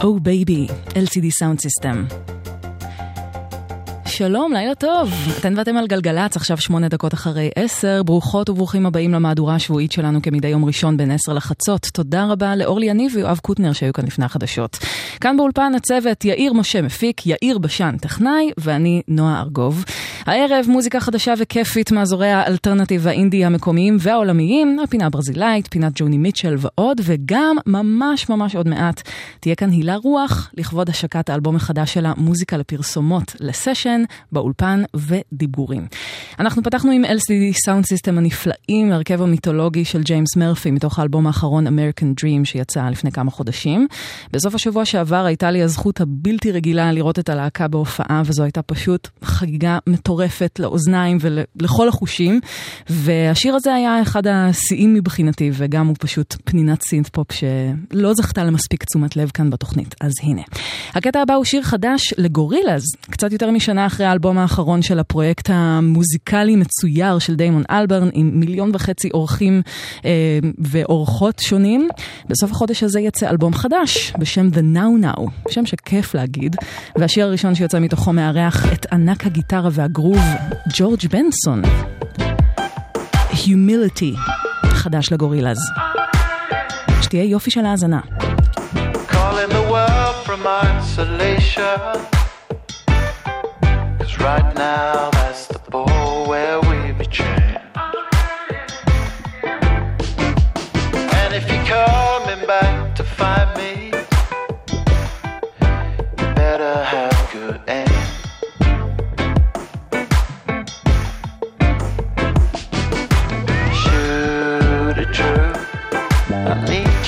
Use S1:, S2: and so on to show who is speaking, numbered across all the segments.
S1: Oh Baby, LCD Sound System. שלום, לילה טוב. אתן ואתם על גלגלצ, עכשיו שמונה דקות אחרי עשר. ברוכות וברוכים הבאים למהדורה השבועית שלנו כמדי יום ראשון בין עשר לחצות. תודה רבה לאורלי יניב ויואב קוטנר שהיו כאן לפני החדשות. כאן באולפן הצוות יאיר משה מפיק, יאיר בשן טכנאי, ואני נועה ארגוב. הערב מוזיקה חדשה וכיפית מאזורי האלטרנטיב האינדי המקומיים והעולמיים, הפינה הברזילאית, פינת ג'וני מיטשל ועוד, וגם ממש ממש עוד מעט תהיה כאן הילה רוח לכבוד השקת האלבום החדש שלה, מוזיקה לפרסומות לסשן, באולפן ודיבורים. אנחנו פתחנו עם LCD Sound System הנפלאים, הרכב המיתולוגי של ג'יימס מרפי מתוך האלבום האחרון American Dream שיצא לפני כמה חודשים. בסוף השבוע שעבר הייתה לי הזכות הבלתי רגילה לראות את הלהקה בהופעה, וזו הייתה פשוט חגיגה מטורפת לאוזניים ולכל החושים. והשיר הזה היה אחד השיאים מבחינתי, וגם הוא פשוט פנינת סינט פופ שלא זכתה למספיק תשומת לב כאן בתוכנית. אז הנה. הקטע הבא הוא שיר חדש לגורילאז, קצת יותר משנה אחרי האלבום האחרון של הפרויקט המוזיקלי מצויר של דיימון אלברן, עם מיליון וחצי אורחים אה, ואורחות שונים. בסוף החודש הזה יצא אלבום חדש בשם The Now Now, שם שכיף להגיד, והשיר הראשון שיוצא מתוכו מארח את ענק הגיטרה והגרוב, ג'ורג' בנסון. Humility, חדש לגורילאז. שתהיה יופי של האזנה. If you're coming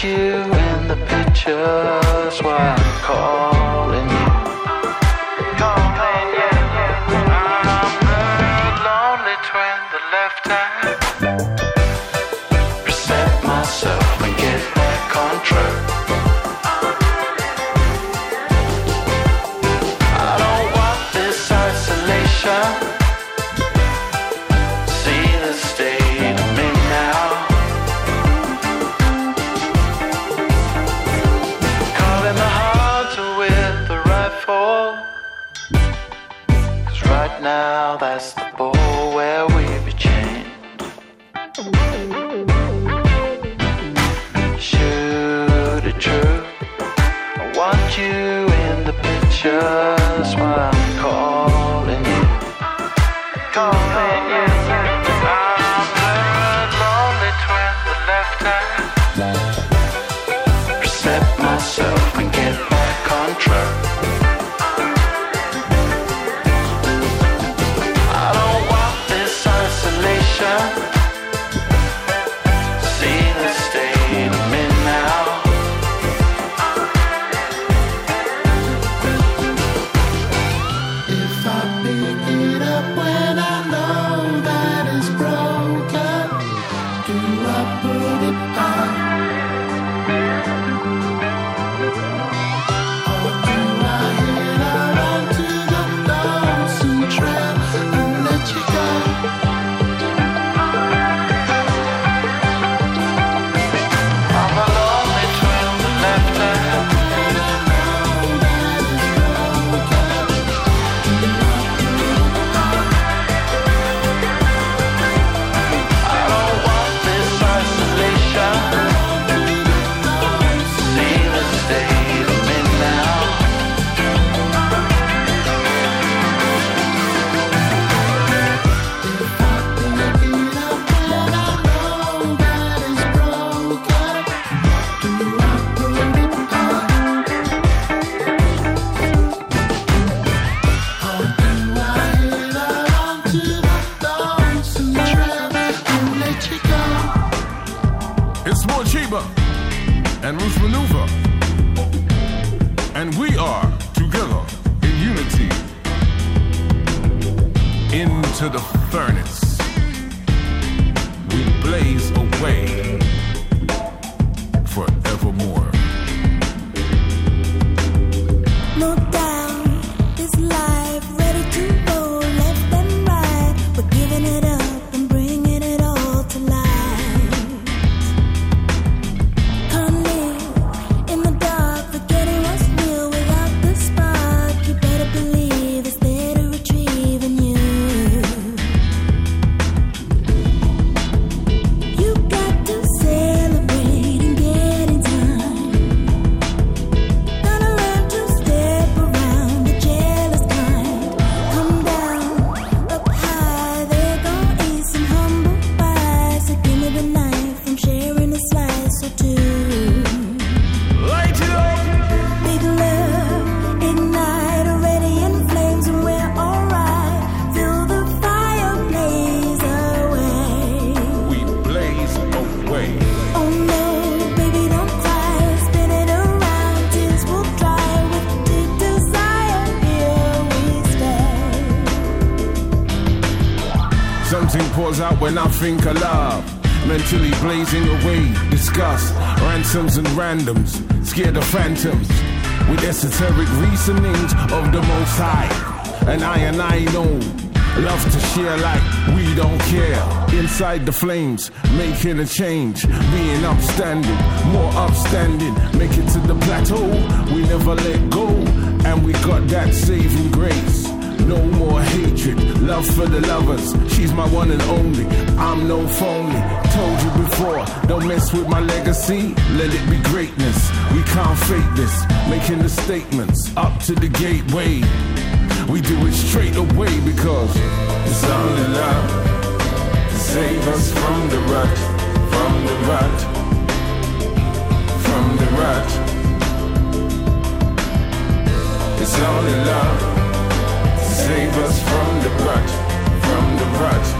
S1: you in the pictures
S2: randoms, scared of phantoms, with esoteric reasonings of the most high. And I and I know Love to share like we don't care. Inside the flames, making a change, being upstanding, more upstanding. Make it to the plateau, we never let go, and we got that saving grace. No more hatred, love for the lovers. She's my one and only. I'm no phony. Told you before, don't mess with my legacy. Let it be greatness. We can't fake this. Making the statements up to the gateway. We do it straight away because it's only love to save us from the rut, from the rut, from the rut. It's only love to save us from the rut, from the rut,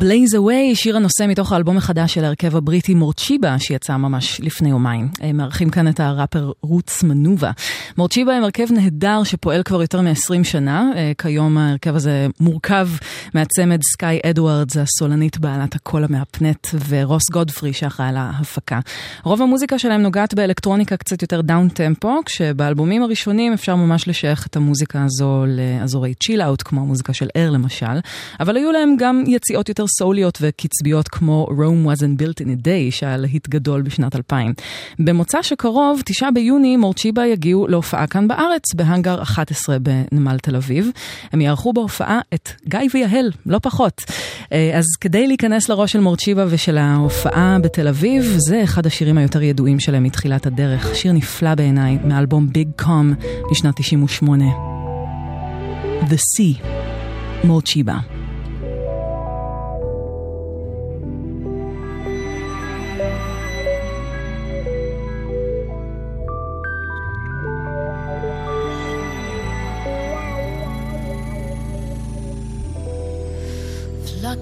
S1: Blaze Away, שיר הנושא מתוך האלבום החדש של ההרכב הבריטי מורצ'יבה, שיצא ממש לפני יומיים. הם מארחים כאן את הראפר רוטס מנובה. מורצ'יבה הם הרכב נהדר שפועל כבר יותר מ-20 שנה. אה, כיום ההרכב הזה מורכב מהצמד סקיי אדוארדס, הסולנית בעלת הקול המהפנט, ורוס גודפרי שאחראי על ההפקה. רוב המוזיקה שלהם נוגעת באלקטרוניקה קצת יותר down tempo, כשבאלבומים הראשונים אפשר ממש לשייך את המוזיקה הזו לאזורי chill out, כמו המוזיקה של אייר למשל. אבל היו להם גם יציאות יותר סוליות וקצביות כמו Rome wasn't built in a day, שהיה להיט גדול בשנת 2000. במוצא שקרוב, תשעה ביוני, מורצ'יבה יגיעו להופעה כאן בארץ, בהאנגר 11 בנמל תל אביב. הם יערכו בהופעה את גיא ויהל, לא פחות. אה, אז כדי להיכנס לראש של מורצ'יבה ושל ההופעה בתל אביב, זה אחד השירים היותר ידועים שלהם מתחילת הדרך. שיר נפלא בעיניי, מאלבום ביג קום משנת 98. The Sea, מורצ'יבה.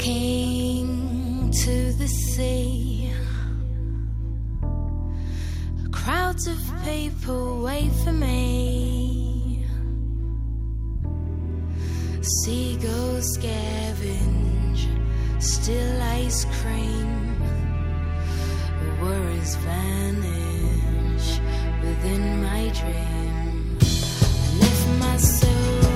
S3: Flocking to the sea, crowds of people wait for me. Seagulls scavenge, still ice cream. Worries vanish within my dream. I lift myself.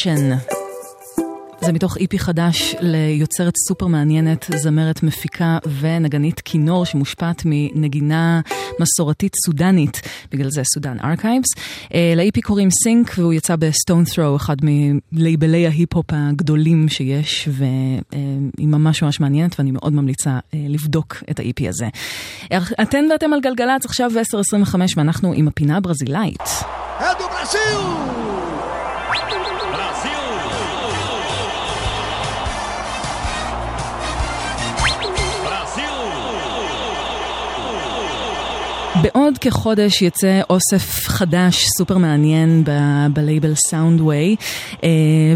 S1: Attention. זה מתוך EP חדש ליוצרת סופר מעניינת, זמרת, מפיקה ונגנית כינור שמושפעת מנגינה מסורתית סודנית, בגלל זה סודן ארכייבס. ל EP קוראים Sink והוא יצא ב Stones Throw, אחד מלייבלי ההיפ-הופ הגדולים שיש, והיא ממש ממש מעניינת ואני מאוד ממליצה אה, לבדוק את ה EP הזה. אתן ואתם על גלגלצ עכשיו ב-10.25 ואנחנו עם הפינה הברזילאית.
S4: É do
S1: בעוד כחודש יצא אוסף חדש, סופר מעניין בלייבל סאונדווי,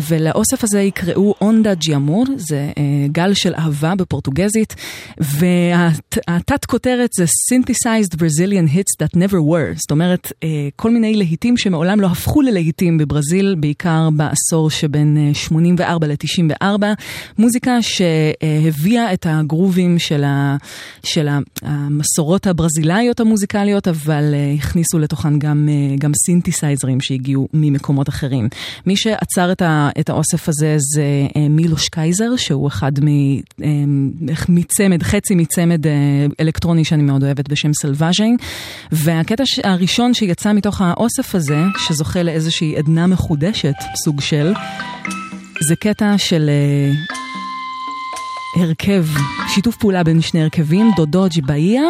S1: ולאוסף הזה יקראו אונדה ג'יאמור, זה אה, גל של אהבה בפורטוגזית, והתת כותרת זה Synthesized Brazilian Hits That Never Were, זאת אומרת, אה, כל מיני להיטים שמעולם לא הפכו ללהיטים בברזיל, בעיקר בעשור שבין 84 אה, ל-94, מוזיקה שהביאה את הגרובים של, ה, של המסורות הברזילאיות המוזיקליות. מוזיקליות, אבל אה, הכניסו לתוכן גם, אה, גם סינתסייזרים שהגיעו ממקומות אחרים. מי שאצר את, ה, את האוסף הזה זה אה, מילוש קייזר, שהוא אחד מ, מצמד, חצי מצמד אלקטרוני שאני מאוד אוהבת בשם סלווז'יין. והקטע הראשון שיצא מתוך האוסף הזה, שזוכה לאיזושהי עדנה מחודשת, סוג של, זה קטע של... הרכב, שיתוף פעולה בין שני הרכבים, דודו ג'יבאיה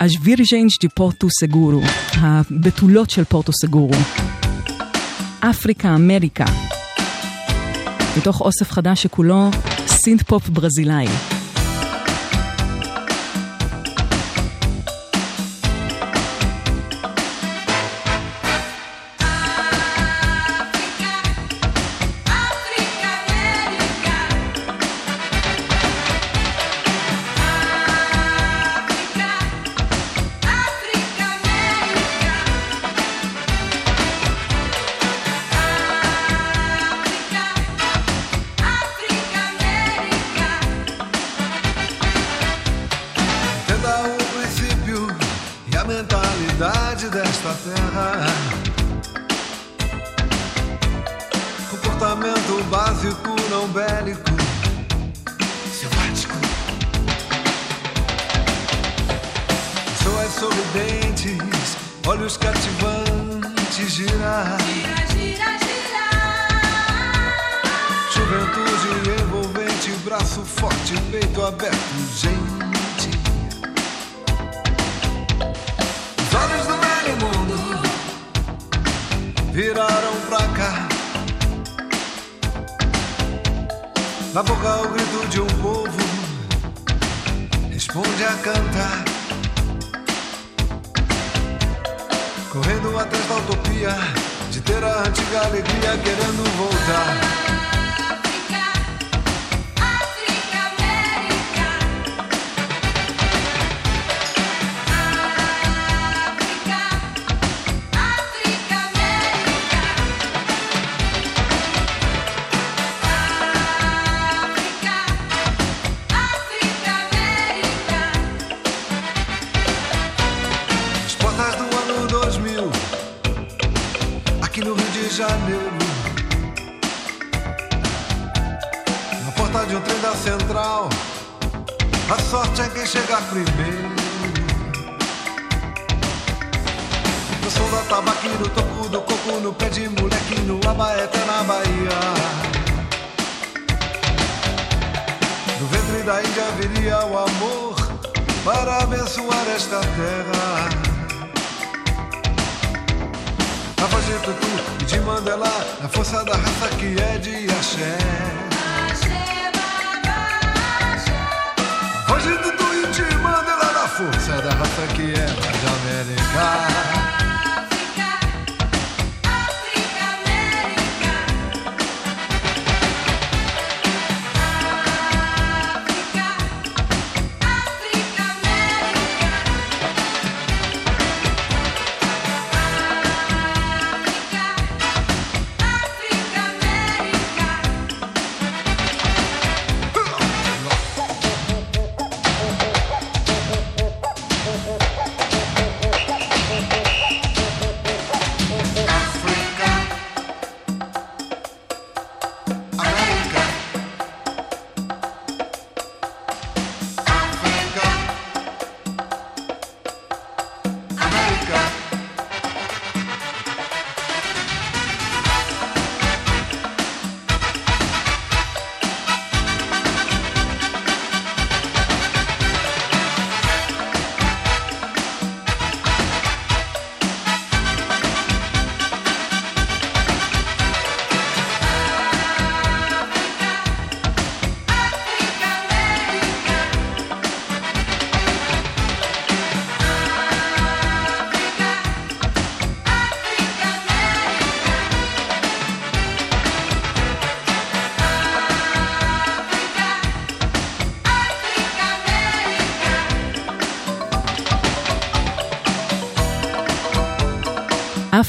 S1: as virgens de Porto Seguro, הבתולות של פורטו סגורו. אפריקה, אמריקה. מתוך אוסף חדש שכולו סינט פופ ברזילאי.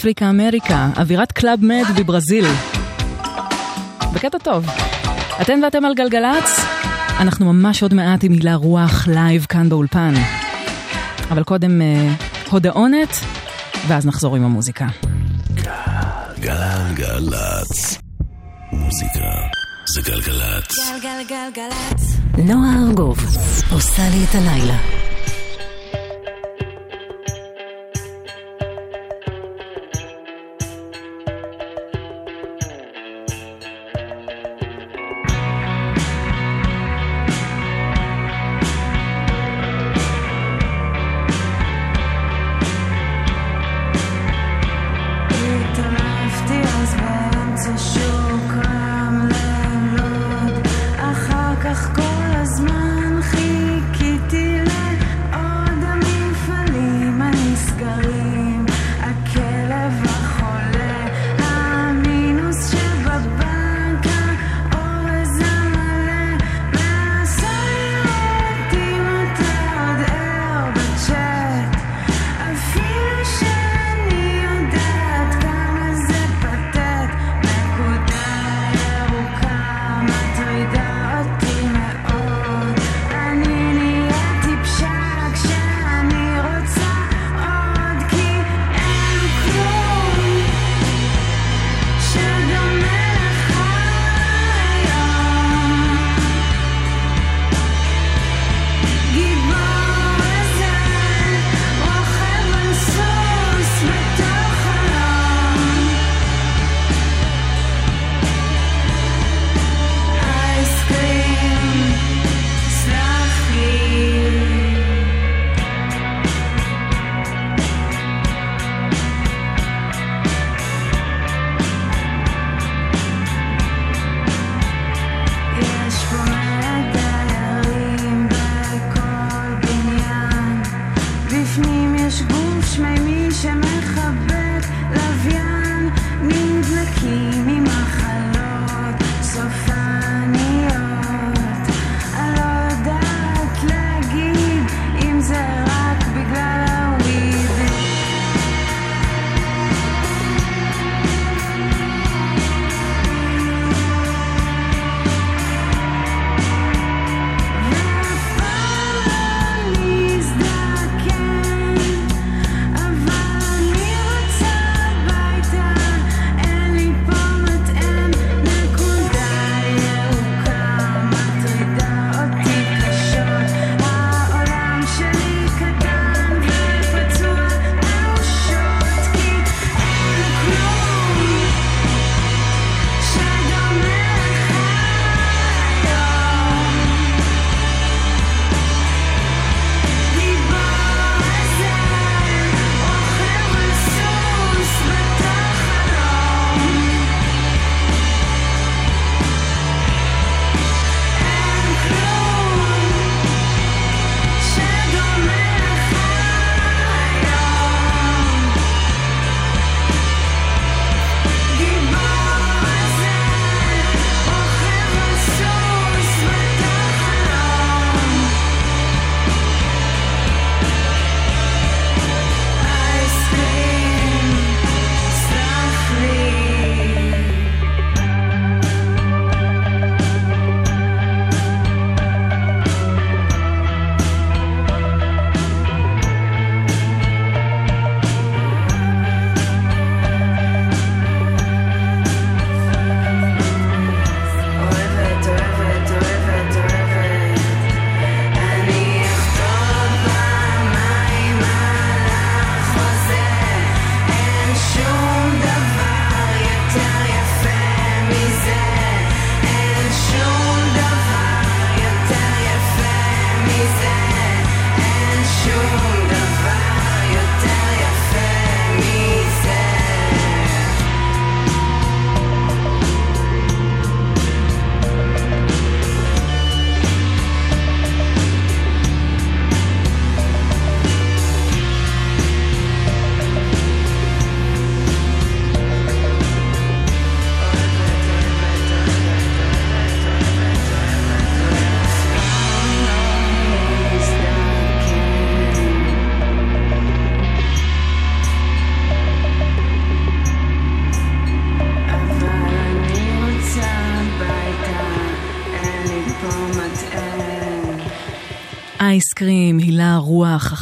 S1: אפריקה אמריקה, אווירת Club Med בברזיל. בקטע טוב. אתן ואתם על גלגלצ? אנחנו ממש עוד מעט עם הילה רוח live כאן באולפן. אבל קודם אה, הודעונת, ואז נחזור עם המוזיקה.
S5: גלגלצ. מוזיקה זה גלגלצ.
S3: גלגלגלצ.
S4: נועה ארגוב עושה לי את הלילה.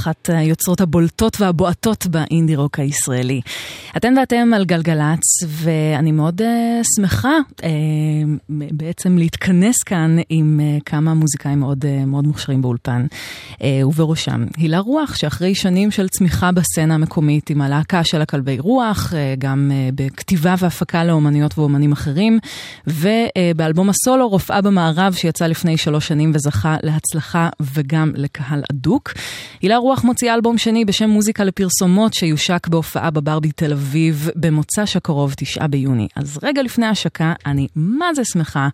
S1: רוח, אחת היוצרות הבולטות והבועטות באינדי רוק הישראלי. אתן ואתם על גלגלצ, ואני מאוד uh, שמחה uh, בעצם להתכנס כאן עם uh, כמה מוזיקאים מאוד, uh, מאוד מוכשרים באולפן, uh, ובראשם הילה רוח, שאחרי שנים של צמיחה בסצנה המקומית עם הלהקה של הכלבי רוח, uh, גם uh, בכתיבה והפקה לאומניות ואומנים אחרים, ובאלבום הסולו רופאה במערב שיצא לפני שלוש שנים וזכה להצלחה וגם לקהל אדוק. הילה רוח מוציאה אלבום שני בשם מוזיקה לפרסומות שיושק בהופעה בברבי תל אביב במוצ"ש הקרוב, תשעה ביוני. אז רגע לפני ההשקה, אני מה זה שמחה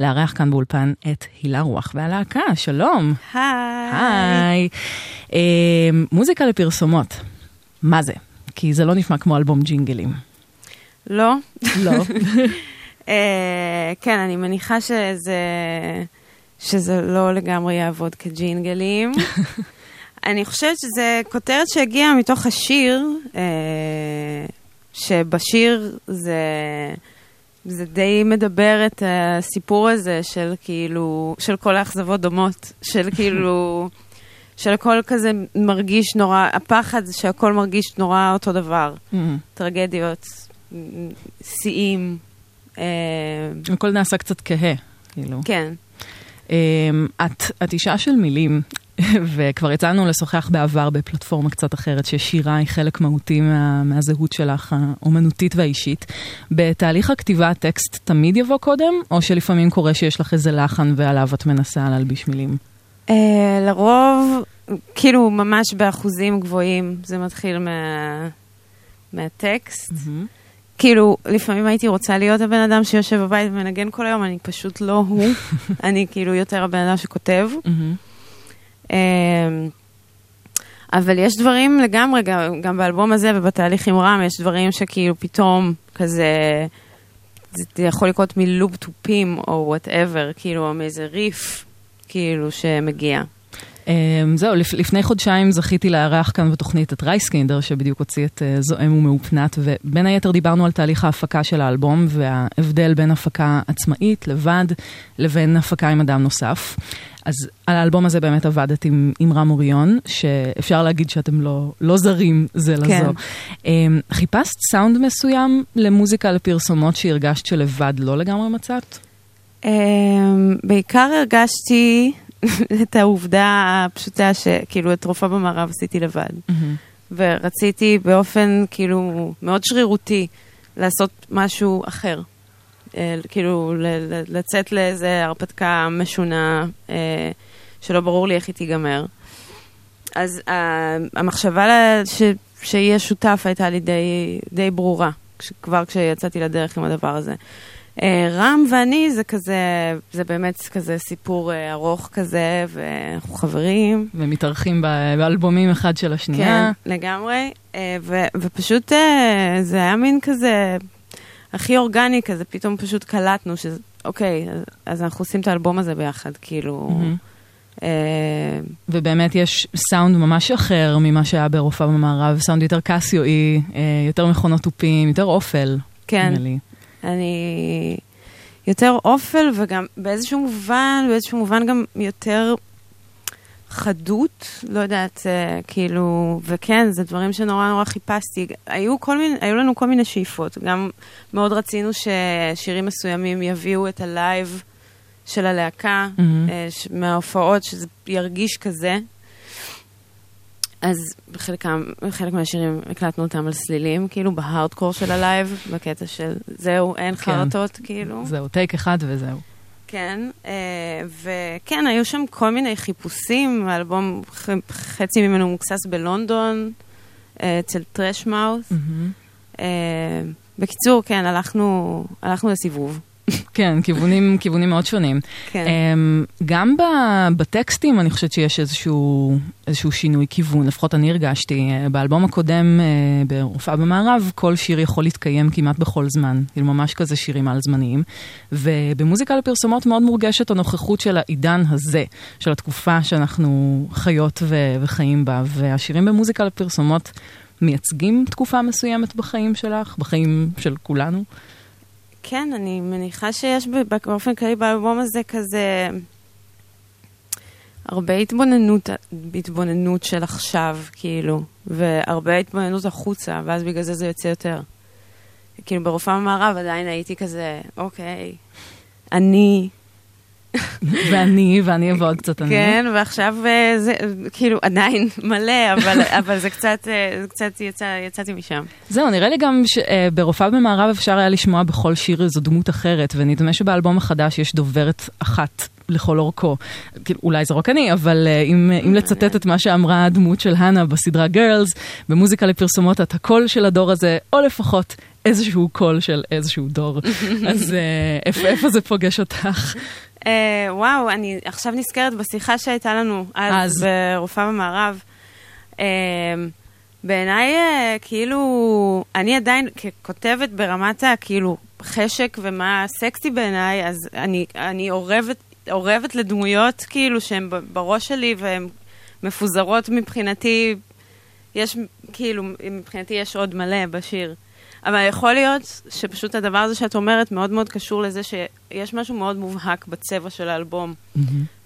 S1: לארח כאן באולפן את הילה רוח והלהקה, שלום.
S4: היי.
S1: היי. אה, מוזיקה לפרסומות, מה זה? כי זה לא נשמע כמו אלבום ג'ינגלים.
S4: לא?
S1: לא.
S4: אה, כן, אני מניחה שזה, שזה לא לגמרי יעבוד כג'ינגלים. אני חושבת שזו כותרת שהגיעה מתוך השיר, אה, שבשיר זה, זה די מדבר את הסיפור הזה של כאילו, של כל האכזבות דומות, של כאילו, של הכל כזה מרגיש נורא, הפחד זה שהכל מרגיש נורא אותו דבר. טרגדיות, שיאים. אה,
S1: הכל נעשה קצת כהה, כאילו.
S4: כן.
S1: אמ, את, את אישה של מילים, וכבר יצאנו לשוחח בעבר בפלטפורמה קצת אחרת, ששירה היא חלק מהותי מה, מהזהות שלך, האומנותית והאישית. בתהליך הכתיבה הטקסט תמיד יבוא קודם, או שלפעמים קורה שיש לך איזה לחן ועליו את מנסה להלביש מילים?
S4: Uh, לרוב, כאילו ממש באחוזים גבוהים, זה מתחיל מה... מהטקסט.
S1: Mm-hmm.
S4: כאילו, לפעמים הייתי רוצה להיות הבן אדם שיושב בבית ומנגן כל היום, אני פשוט לא הוא. אני כאילו יותר הבן אדם שכותב.
S1: Mm-hmm.
S4: אמ, אבל יש דברים לגמרי, גם, גם באלבום הזה ובתהליך עם רם, יש דברים שכאילו פתאום כזה, זה יכול לקרות מלופ תופים או whatever, כאילו, או מאיזה ריף, כאילו, שמגיע.
S1: אמ, זהו, לפ, לפני חודשיים זכיתי לארח כאן בתוכנית את רייסקינדר, שבדיוק הוציא את uh, זועם ומאופנת, ובין היתר דיברנו על תהליך ההפקה של האלבום, וההבדל בין הפקה עצמאית, לבד, לבין הפקה עם אדם נוסף. אז על האלבום הזה באמת עבדת עם, עם רם אוריון, שאפשר להגיד שאתם לא, לא זרים זה
S4: כן.
S1: לזו. Um, חיפשת סאונד מסוים למוזיקה לפרסומות שהרגשת שלבד לא לגמרי מצאת?
S4: אמ, בעיקר הרגשתי את העובדה הפשוטה שכאילו את רופאה במערב עשיתי לבד. ורציתי באופן כאילו מאוד שרירותי לעשות משהו אחר. אה, כאילו ל- לצאת לאיזה הרפתקה משונה אה, שלא ברור לי איך היא תיגמר. אז אה, המחשבה ש- שיהיה שותף הייתה לי די, די ברורה, כש- כבר כשיצאתי לדרך עם הדבר הזה. אה, רם ואני זה כזה, זה באמת כזה סיפור אה, ארוך כזה, ואנחנו חברים.
S1: ומתארחים באלבומים אחד של השנייה.
S4: כן, לגמרי. אה, ו- ופשוט זה היה מין כזה הכי אורגני כזה, פתאום פשוט קלטנו שזה, אוקיי, אז- אנחנו עושים את האלבום הזה ביחד, כאילו...
S1: מהמם.
S4: אה,
S1: ובאמת יש סאונד ממש אחר ממה שהיה ברופאה במערב, סאונד יותר קסיואי, יותר מכונות תופים, יותר אופל.
S4: כן. אני יותר אופל וגם באיזשהו מובן, באיזשהו מובן גם יותר חדות, לא יודעת, אה, כאילו, וכן, זה דברים שנורא נורא חיפשתי. היו, כל מיני, היו לנו כל מיני שאיפות, גם מאוד רצינו ששירים מסוימים יביאו את ה live של הלהקה, ש- מההופעות, שזה ירגיש כזה. אז בחלקם, בחלק מהשירים הקלטנו אותם על סלילים, כאילו בהארדקור של ה live, בקטע של זהו, אין
S1: כן.
S4: חרטות, כאילו.
S1: זהו, טייק אחד וזהו.
S4: כן, אה, וכן, היו שם כל מיני חיפושים, האלבום, חצי ממנו מוקסס בלונדון, אה, אצל טרש מאוס. אה, בקיצור, כן, הלכנו, הלכנו לסיבוב.
S1: כן, כיוונים, כיוונים מאוד שונים.
S4: כן.
S1: אמ, גם ב- בטקסטים אני חושבת שיש איזשהו, איזשהו שינוי כיוון, לפחות אני הרגשתי. אה, באלבום הקודם, אה, ברופאה במערב, כל שיר יכול להתקיים כמעט בכל זמן. כאילו ממש כזה שירים על זמניים. ובמוזיקה לפרסומות מאוד מורגשת הנוכחות של העידן הזה, של התקופה שאנחנו חיות ו- וחיים בה. והשירים במוזיקה לפרסומות מייצגים תקופה מסוימת בחיים שלך, בחיים של כולנו.
S4: כן, אני מניחה שיש באופן כללי באלבום הזה כזה...
S1: הרבה התבוננות, התבוננות של עכשיו, כאילו, והרבה התבוננות החוצה, ואז בגלל זה זה יוצא יותר. כאילו, ברופאה במערב עדיין הייתי כזה, אוקיי, אני,
S4: ואני, ואני אבוא עוד קצת אני.
S1: כן, ועכשיו אה, זה, כאילו, עדיין מלא, אבל, אבל זה קצת, אה, זה קצת יצא, יצאתי משם.
S4: זהו, נראה לי גם שברופאה במערב אפשר היה לשמוע בכל שיר איזו דמות אחרת, ונדמה שבאלבום החדש יש דוברת אחת לכל אורכו. כאילו, אולי זה רק אני, אבל אה, אם, אם לצטט את מה שאמרה הדמות של הנה בסדרה גרלס, במוזיקה לפרסומות את הקול של הדור הזה, או לפחות איזשהו קול של איזשהו דור. אז אה, איפה, איפה זה פוגש אותך?
S1: אה, וואו, אני עכשיו נזכרת בשיחה שהייתה לנו אז,
S4: אז.
S1: ברופאה במערב. אה, בעיניי, אה, כאילו, אני עדיין ככותבת ברמת הכאילו חשק ומה סקסי בעיניי, אז אני, אני אורבת, אורבת לדמויות כאילו שהן בראש שלי והן מפוזרות מבחינתי, יש כאילו, מבחינתי יש עוד מלא בשיר. אבל יכול להיות שפשוט הדבר הזה שאת אומרת מאוד מאוד קשור לזה שיש משהו מאוד מובהק בצבע של האלבום.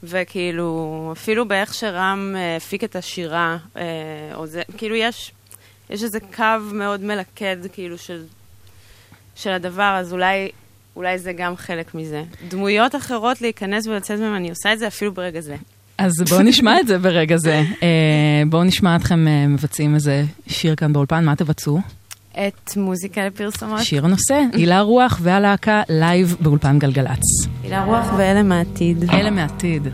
S1: וכאילו, אפילו באיך שרם אה, הפיק את השירה, אה, או זה, כאילו יש, יש איזה קו מאוד מלכד, כאילו, של, של הדבר, אז אולי, אולי זה גם חלק מזה. דמויות אחרות להיכנס ולצאת מהן, אני עושה את זה אפילו ברגע זה.
S4: אז בואו נשמע את זה ברגע זה. אה, בואו נשמע אתכם מבצעים איזה שיר כאן באולפן, מה תבצעו?
S1: את מוזיקה לפרסומות.
S4: שיר הנושא, הילה רוח והלהקה live באולפן גלגלצ.
S1: הילה רוח ואלה מהעתיד.
S4: אלה מעתיד.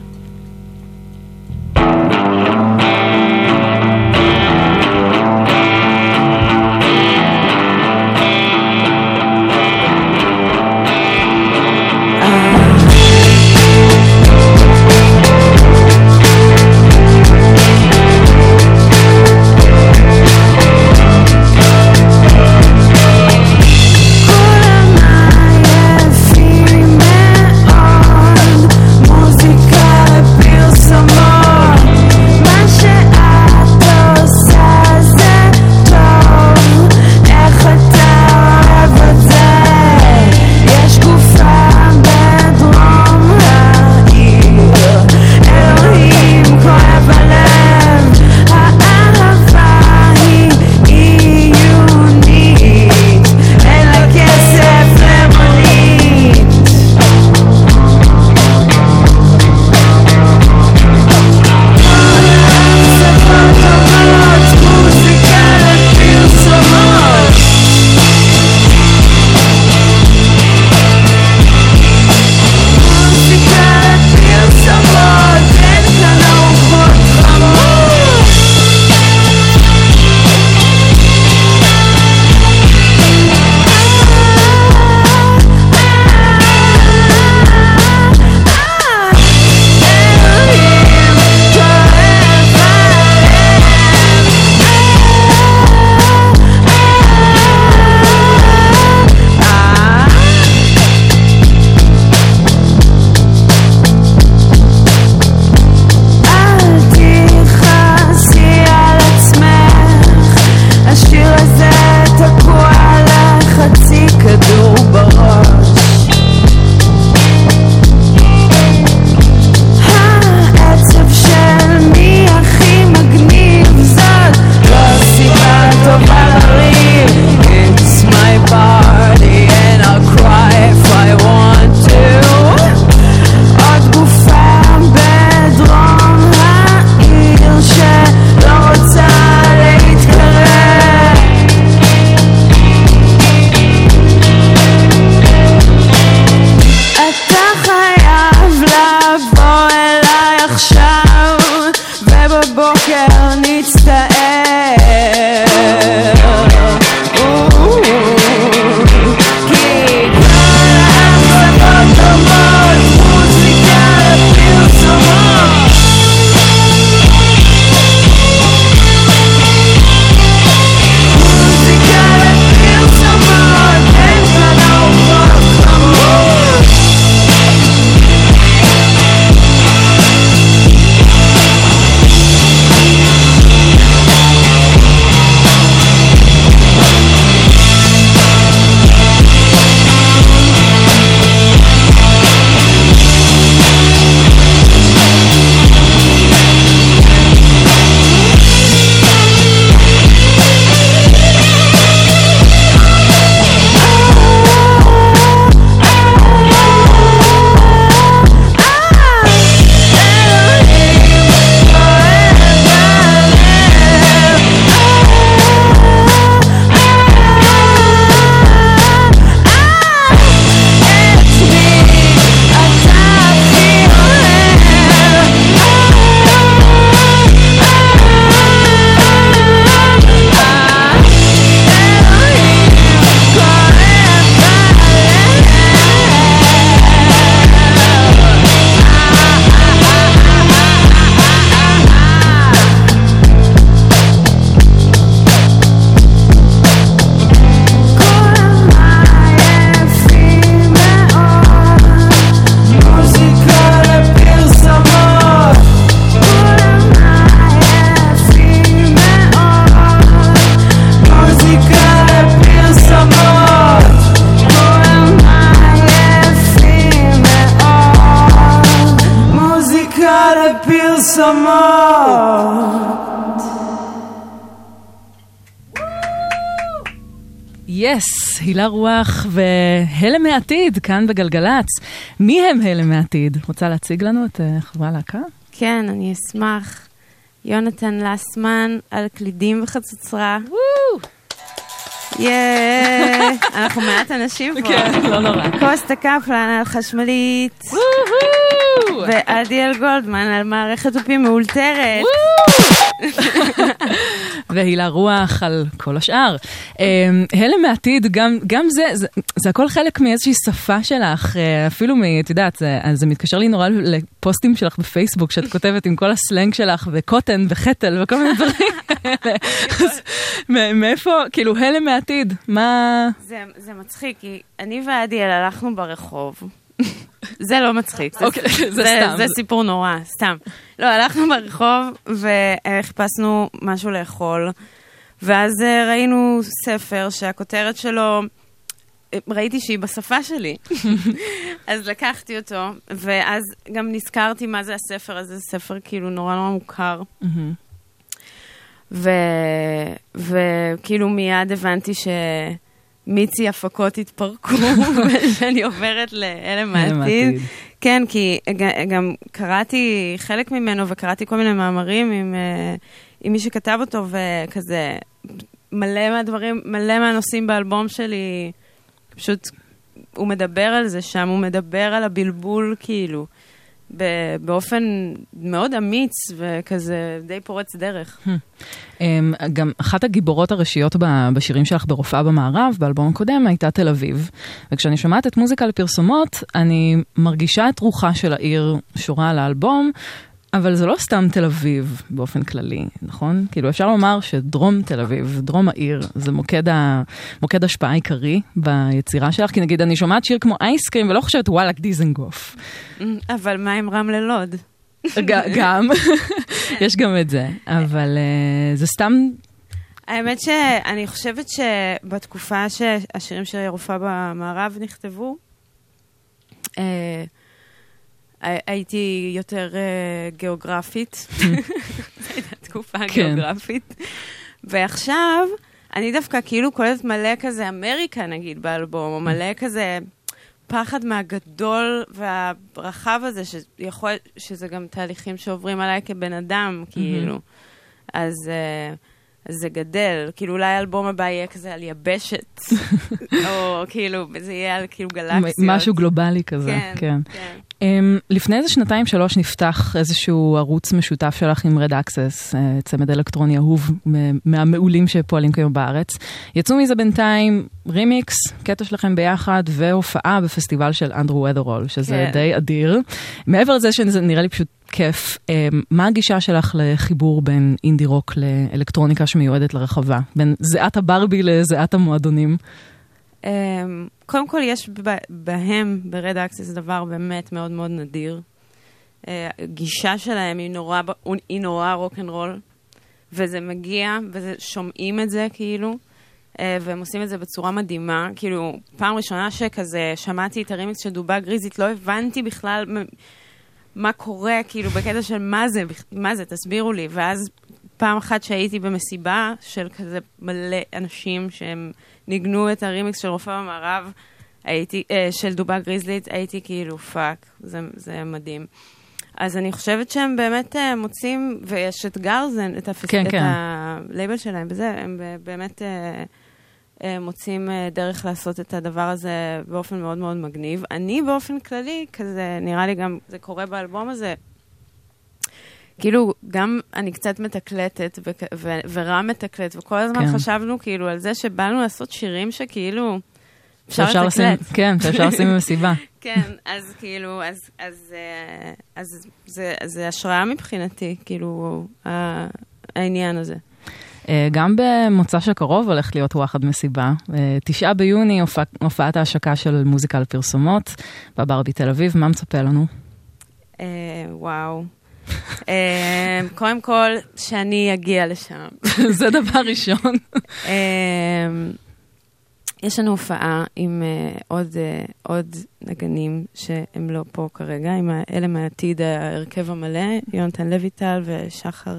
S6: כאן
S1: בגלגלצ. מי הם הלם מהעתיד? רוצה להציג לנו את אה, חברי הלהקה?
S4: כן, אני אשמח. יונתן לסמן על קלידים וחצוצרה. יאה, אנחנו מעט אנשים פה.
S1: כן, לא נורא.
S4: קוסטה קפלן על חשמלית. ועדיאל גולדמן על מערכת תופים מאולתרת.
S1: והילה רוח על כל השאר. אמ, הלם מהעתיד, גם, גם זה, זה, זה הכל חלק מאיזושהי שפה שלך, אה, אפילו מ... את יודעת, זה, מתקשר לי נורא לפוסטים שלך בפייסבוק, שאת כותבת עם כל הסלנג שלך, וקוטן, וחטל, וכל מיני דברים מאיפה, כאילו, הלם מהעתיד, מה...
S4: זה, זה מצחיק, כי אני ועדיאל הלכנו ברחוב. זה לא מצחיק. זה,
S1: אוקיי, זה סתם.
S4: זה סיפור נורא, סתם. לא, הלכנו ברחוב וחיפשנו משהו לאכול, ואז אה, ראינו ספר שהכותרת שלו, אה, ראיתי שהיא בשפה שלי, אז לקחתי אותו, ואז גם נזכרתי מה זה הספר הזה, זה ספר כאילו נורא נורא מוכר. וכאילו מיד הבנתי שמיצי הפקות התפרקו, ושאני עוברת
S1: הלם
S4: העתיד. כן, כי גם קראתי חלק ממנו, וקראתי כל מיני מאמרים עם, אה, עם מי שכתב אותו, וכזה, מלא מהדברים, מלא מהנושאים באלבום שלי, פשוט, הוא מדבר על זה שם, הוא מדבר על הבלבול, כאילו, באופן מאוד אמיץ, וכזה די פורץ דרך.
S1: אמ, גם אחת הגיבורות הראשיות בשירים שלך ברופאה במערב, באלבום הקודם, הייתה תל אביב. וכשאני שומעת את מוזיקה לפרסומות, אני מרגישה את רוחה של העיר שורה על האלבום, אבל זה לא סתם תל אביב באופן כללי, נכון? כאילו אפשר לומר שדרום תל אביב, דרום העיר, זה מוקד, ה... מוקד השפעה עיקרי ביצירה שלך, כי נגיד אני שומעת שיר כמו אייסקרים ולא חושבת וואלכ דיזנגוף.
S4: אבל מה עם רמלה לוד?
S1: גם, יש גם את זה, אבל אה, זה סתם
S4: האמת שאני חושבת שבתקופה שהשירים של רופאה במערב נכתבו, הי- הייתי יותר אה, גיאוגרפית. זו הייתה תקופה
S1: כן.
S4: גיאוגרפית. ועכשיו, אני דווקא כאילו קולטת מלא כזה אמריקה, נגיד, באלבום, או מלא כזה פחד מהגדול והרחב הזה, שיכול, שזה גם תהליכים שעוברים עליי כבן אדם, כאילו. אז... אז זה גדל, כאילו אולי האלבום הבא יהיה כזה על יבשת, או כאילו, זה יהיה על כאילו גלקסיות.
S1: משהו גלובלי כזה,
S4: כן,
S1: כן.
S4: כן.
S1: אמ, לפני איזה שנתיים שלוש נפתח איזשהו ערוץ משותף שלך עם רד אקסס, אה, צמד אלקטרוני אהוב מהמעולים שפועלים כיום בארץ. יצאו מזה בינתיים רימיקס, קטע שלכם ביחד, והופעה בפסטיבל של אנדרו ודרול, שזה
S4: כן.
S1: די אדיר. מעבר לזה שזה נראה לי פשוט כיף, אמ, מה הגישה שלך לחיבור בין אינדי רוק לאלקטרוניקה שמיועדת לרחבה? בין זיעת הברבי לזיעת המועדונים?
S4: אמ, קודם כל, יש בהם, ברד אקסס, דבר באמת מאוד מאוד נדיר. אה, הגישה שלהם היא נורא, היא נורא רוקנרול, וזה מגיע, ושומעים את זה כאילו, אה, והם עושים את זה בצורה מדהימה. כאילו, פעם ראשונה שכזה שמעתי את הרימיקס של דובה גריזית, לא הבנתי בכלל מה קורה, כאילו, בקטע של מה זה, מה זה, תסבירו לי. ואז פעם אחת שהייתי במסיבה של כזה מלא אנשים שהם ניגנו את הרימיקס של רופא במערב, הייתי, אה, של דובה גריזלית, הייתי כאילו, fuck, זה, זה מדהים. אז אני חושבת שהם באמת אה, מוצאים, ויש את גרזן, את, הפס...
S1: כן,
S4: את
S1: כן.
S4: הלייבל שלהם, וזה, הם באמת אה, מוצאים אה, דרך לעשות את הדבר הזה באופן מאוד מאוד מגניב. אני באופן כללי, כזה, נראה לי גם, זה קורה באלבום הזה, כאילו, גם אני קצת מתקלטת, ו- ורם מתקלט, וכל הזמן
S1: כן.
S4: חשבנו כאילו על זה שבאנו לעשות שירים שכאילו, אפשר
S1: לשים-
S4: לתקלט.
S1: כן, שאפשר לשים במסיבה.
S4: כן, אז כאילו, אז, אז, אה, אז זה, זה השראה מבחינתי, כאילו, העניין הזה.
S1: אה, גם במוצ"ש הקרוב הולך להיות וואחד מסיבה. אה, תשעה ביוני הופע- הופעת ההשקה של מוזיקה לפרסומות בברבי תל אביב, מה מצפה לנו?
S4: אה, וואו. קודם כל, שאני אגיע לשם.
S1: זה דבר ראשון.
S4: יש לנו הופעה עם עוד, עוד נגנים שהם לא פה כרגע, עם הלם העתיד, ההרכב המלא, יונתן לויטל ושחר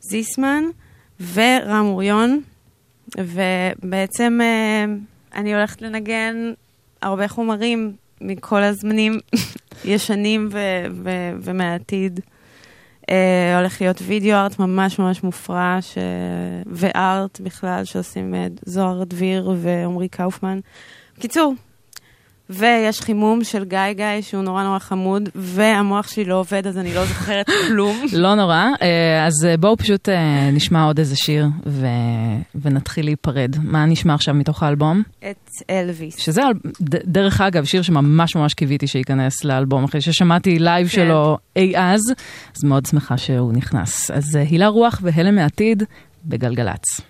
S4: זיסמן, ורם אוריון,
S1: ובעצם אה, אני הולכת לנגן הרבה חומרים מכל הזמנים, ישנים ו- ו- ומהעתיד. אה, הולך להיות וידאו ארט ממש ממש מופרע, ש... וארט בכלל, שעושים אה, זוהר דביר ועמרי קאופמן. בקיצור, ויש חימום של גיא גיא, שהוא נורא נורא חמוד, והמוח שלי לא עובד, אז אני לא זוכרת כלום.
S4: לא נורא, אה, אז אה, בואו פשוט אה, נשמע עוד איזה שיר ו... ונתחיל להיפרד. מה נשמע עכשיו מתוך האלבום?
S1: את אלוויס.
S4: שזה, דרך אגב, שיר שממש ממש קיוויתי שייכנס לאלבום, אחרי ששמעתי live
S1: כן.
S4: שלו אי אז, אז מאוד שמחה שהוא נכנס. אז הילה רוח והלם העתיד בגלגלצ.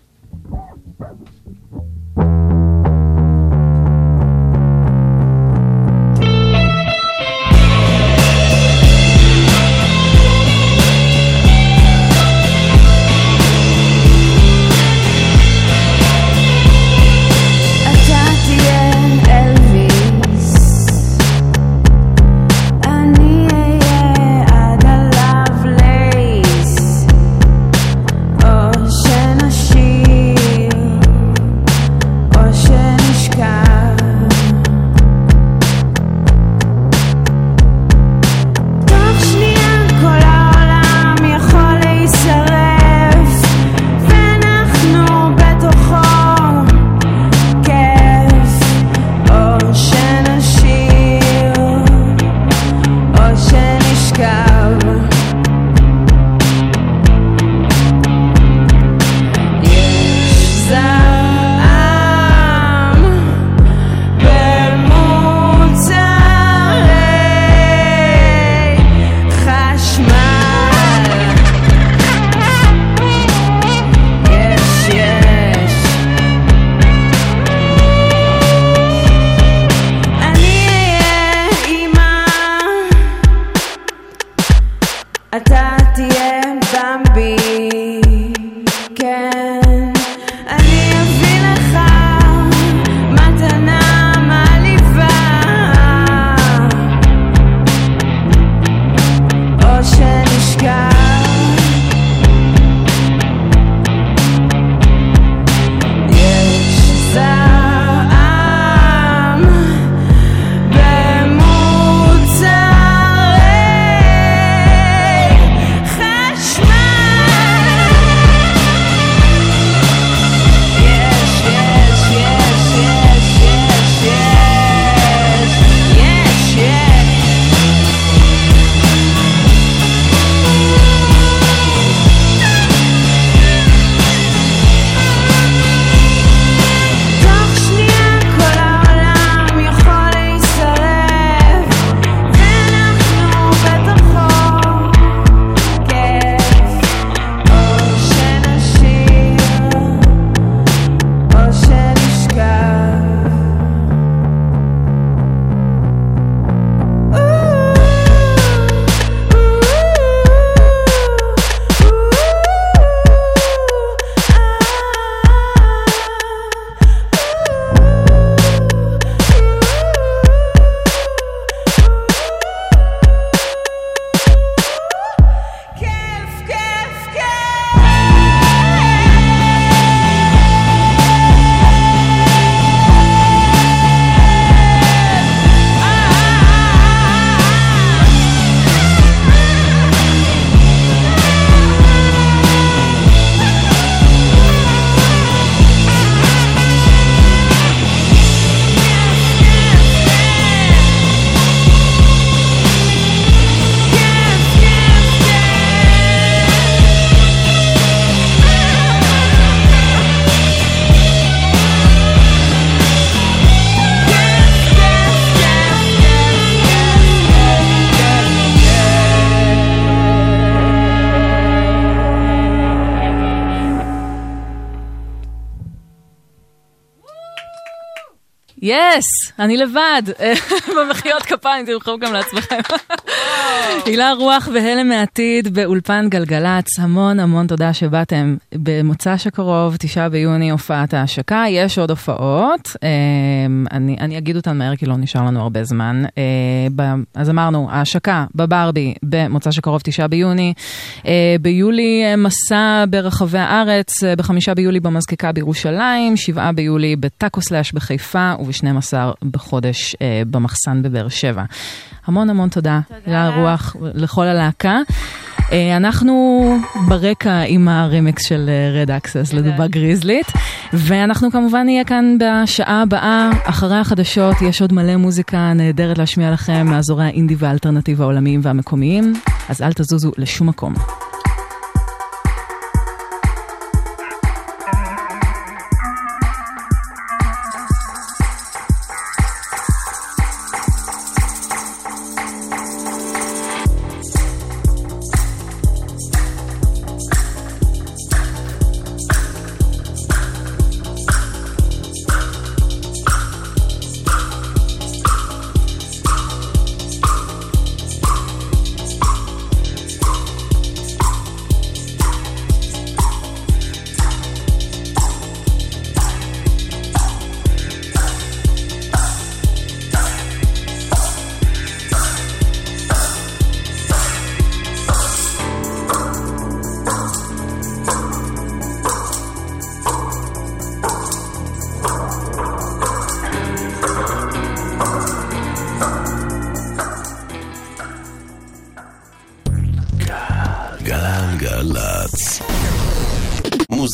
S7: אני
S1: לבד. במחיאות כפיים, תמחאו גם לעצמכם. הילה רוח והלם מהעתיד באולפן גלגלצ, המון המון תודה שבאתם. במוצ"ש הקרוב, תשעה ביוני, הופעת ההשקה, יש עוד הופעות. אה, אני, אני אגיד אותן מהר כי לא נשאר לנו הרבה זמן. אה, אז אמרנו, ההשקה בברבי במוצ"ש הקרוב, תשעה ביוני. אה, ביולי אה, מסע ברחבי הארץ, בחמישה ביולי במזקקה בירושלים, שבעה ביולי בטאקו סלאש בחיפה וב-12 בחודש במחסן בבאר שבע. המון המון תודה. תודה. לרוח, לכל הלהקה. אה, אנחנו ברקע עם הרמקס של רד אקסס לדובה גריזלית, ואנחנו כמובן נהיה כאן בשעה הבאה, אחרי החדשות, יש עוד מלא מוזיקה נהדרת להשמיע לכם מאזורי האינדי והאלטרנטיב העולמיים והמקומיים, אז אל תזוזו לשום מקום.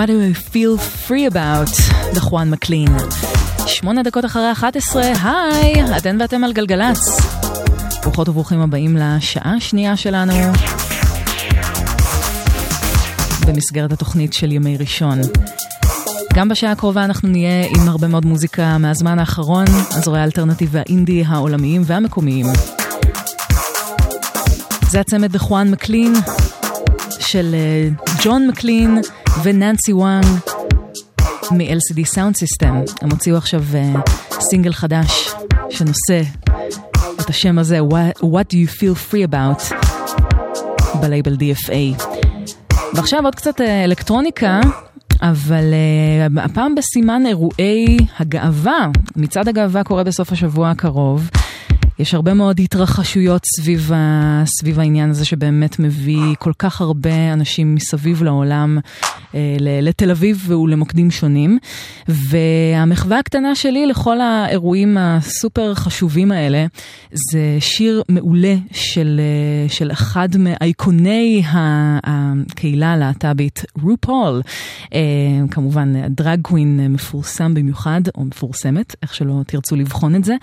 S1: What do I feel free about, דחואן מקלין. שמונה דקות אחרי 11, היי, אתן ואתם על גלגלצ. ברוכות וברוכים הבאים לשעה השנייה שלנו. במסגרת התוכנית של ימי ראשון. גם בשעה הקרובה אנחנו נהיה עם הרבה מאוד מוזיקה מהזמן האחרון, אזורי האלטרנטיב והאינדי העולמיים והמקומיים. זה הצמד דחואן מקלין של אה, ג'ון מקלין וננסי וואנג מ-LCD Sound System. הם הוציאו עכשיו uh, סינגל חדש שנושא את השם הזה, What, What do you feel free about, בלייבל DFA. ועכשיו עוד קצת אה, אלקטרוניקה, אבל uh, הפעם בסימן אירועי הגאווה. מצעד הגאווה קורה בסוף השבוע הקרוב. יש הרבה מאוד התרחשויות סביב, סביב העניין הזה שבאמת מביא כל כך הרבה אנשים מסביב לעולם אה, לתל אביב ולמוקדים שונים. והמחווה הקטנה שלי לכל האירועים הסופר חשובים האלה זה שיר מעולה של, אה, של אחד מאייקוני הקהילה הלהט"בית, רו פול. אה, כמובן דרג קווין מפורסם במיוחד, או מפורסמת, איך שלא תרצו לבחון את זה.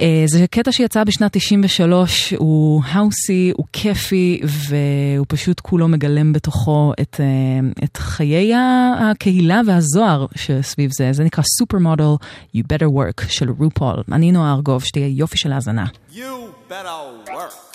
S1: אה, זה קטע שיצא בשנת 93, הוא האוסי, הוא כיפי, והוא פשוט כולו מגלם בתוכו את, את חיי הקהילה והזוהר שסביב זה. זה נקרא סופר מודל, You Better Work של רופול. אני נועה ארגוב, שתהיה יופי של האזנה.
S8: You better work.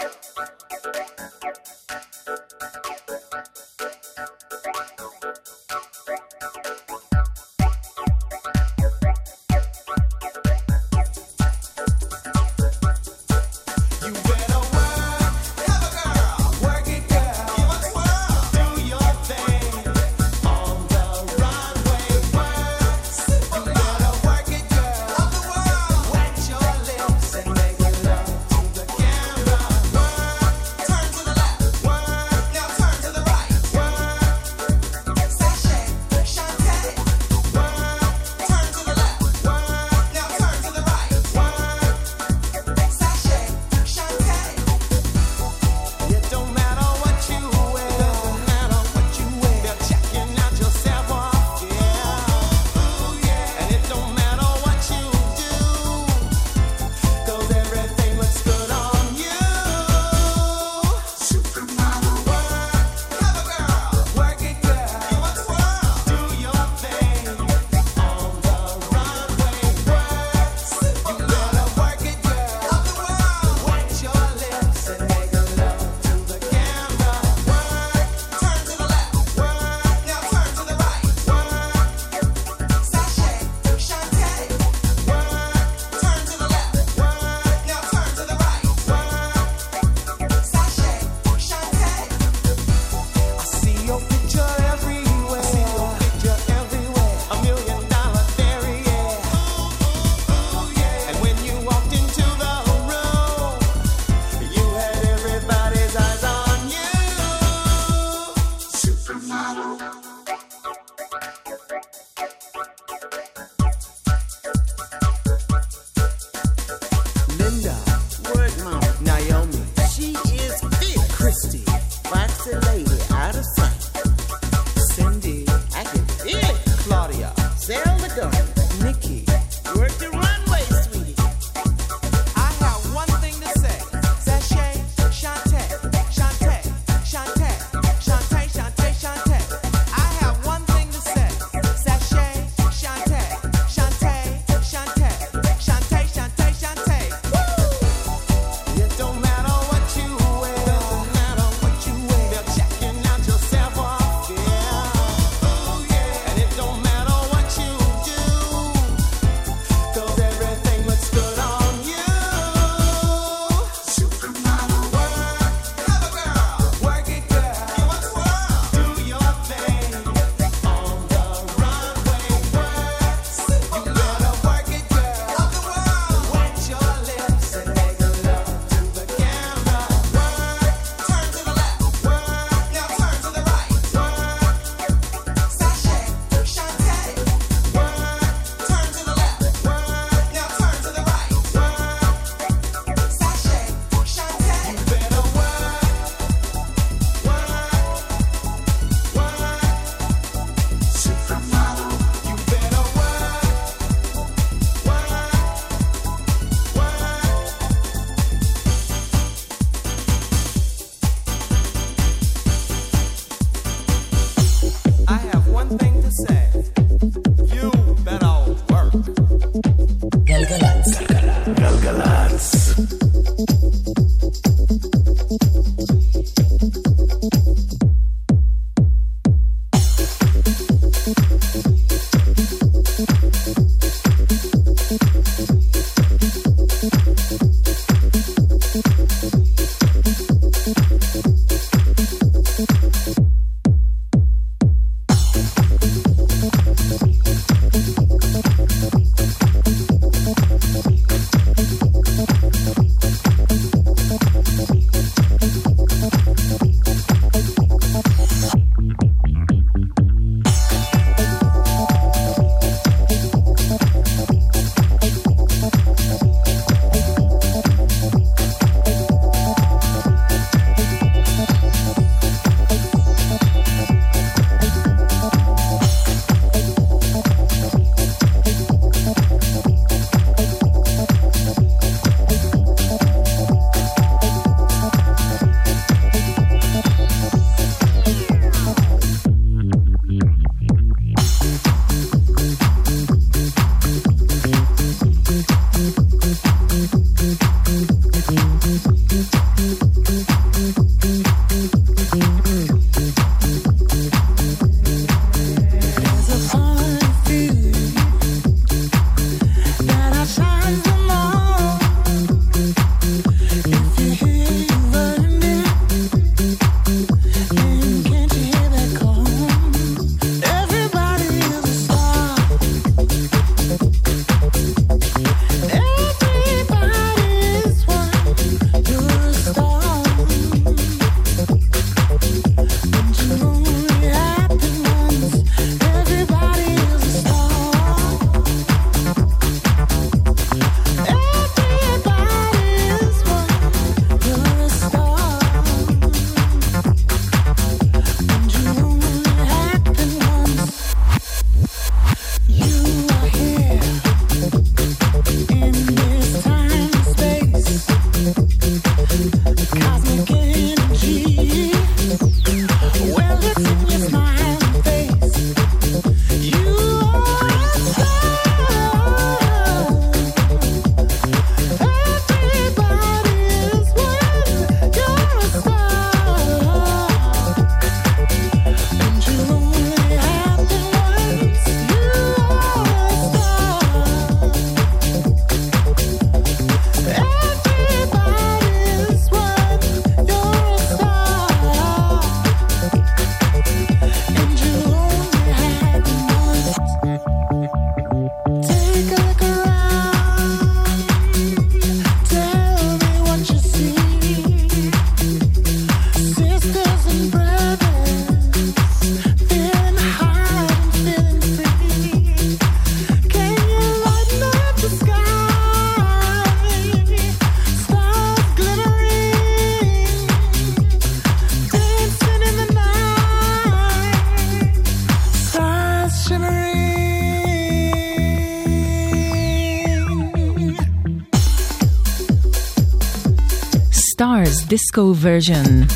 S1: Disco Version.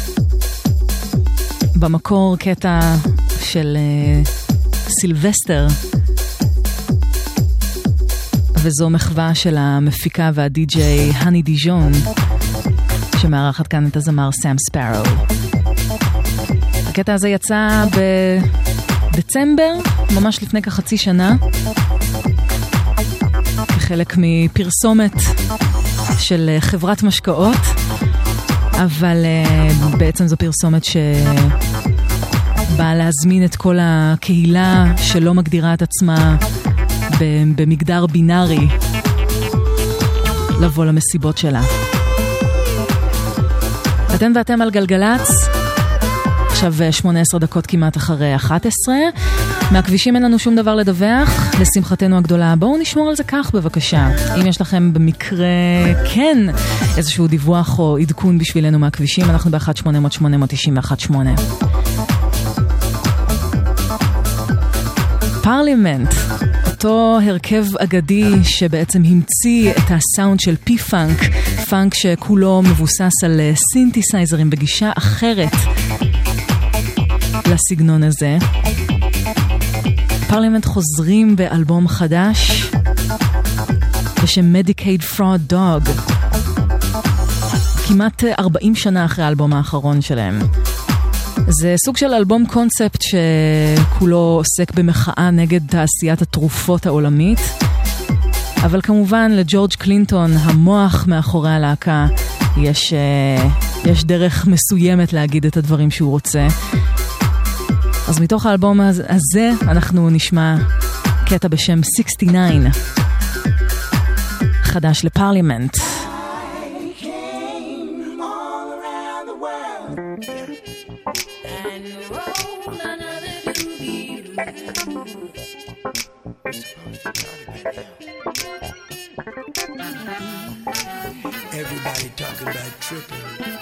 S1: במקור קטע של אה, סילבסטר, וזו מחווה של המפיקה והדי-ג'יי הני דיז'ון, שמארחת כאן את הזמר סאם ספארו. הקטע הזה יצא בדצמבר, ממש לפני כחצי שנה, כחלק מפרסומת של אה, חברת משקאות, אבל אה, בעצם זו פרסומת שבאה להזמין את כל הקהילה שלא מגדירה את עצמה במגדר בינארי לבוא למסיבות שלה. אתם ואתם על גלגלצ, עכשיו אה, 18 דקות כמעט אחרי 11. מהכבישים אין לנו שום דבר לדווח, לשמחתנו הגדולה. בואו נשמור על זה כך בבקשה. אם יש לכם במקרה, כן, איזשהו דיווח או עדכון בשבילנו מהכבישים, אנחנו ב-1-800-891-8. Parliament, אותו הרכב אגדי שבעצם המציא את הסאונד של P-Funk, פאנק שכולו מבוסס על אה, סינתסייזרים בגישה אחרת לסגנון הזה. Parliament חוזרים באלבום חדש בשם Medicaid Fraud Dogg. כמעט אה, 40 שנה אחרי האלבום האחרון שלהם. זה סוג של אלבום קונספט שכולו עוסק במחאה נגד תעשיית התרופות העולמית. אבל כמובן לג'ורג' קלינטון, המוח מאחורי הלהקה, יש, אה, יש דרך מסוימת להגיד את הדברים שהוא רוצה. אז מתוך האלבום הז- הזה אנחנו נשמע קטע בשם 69, חדש לפרלימנט.
S9: Everybody talking about tripping.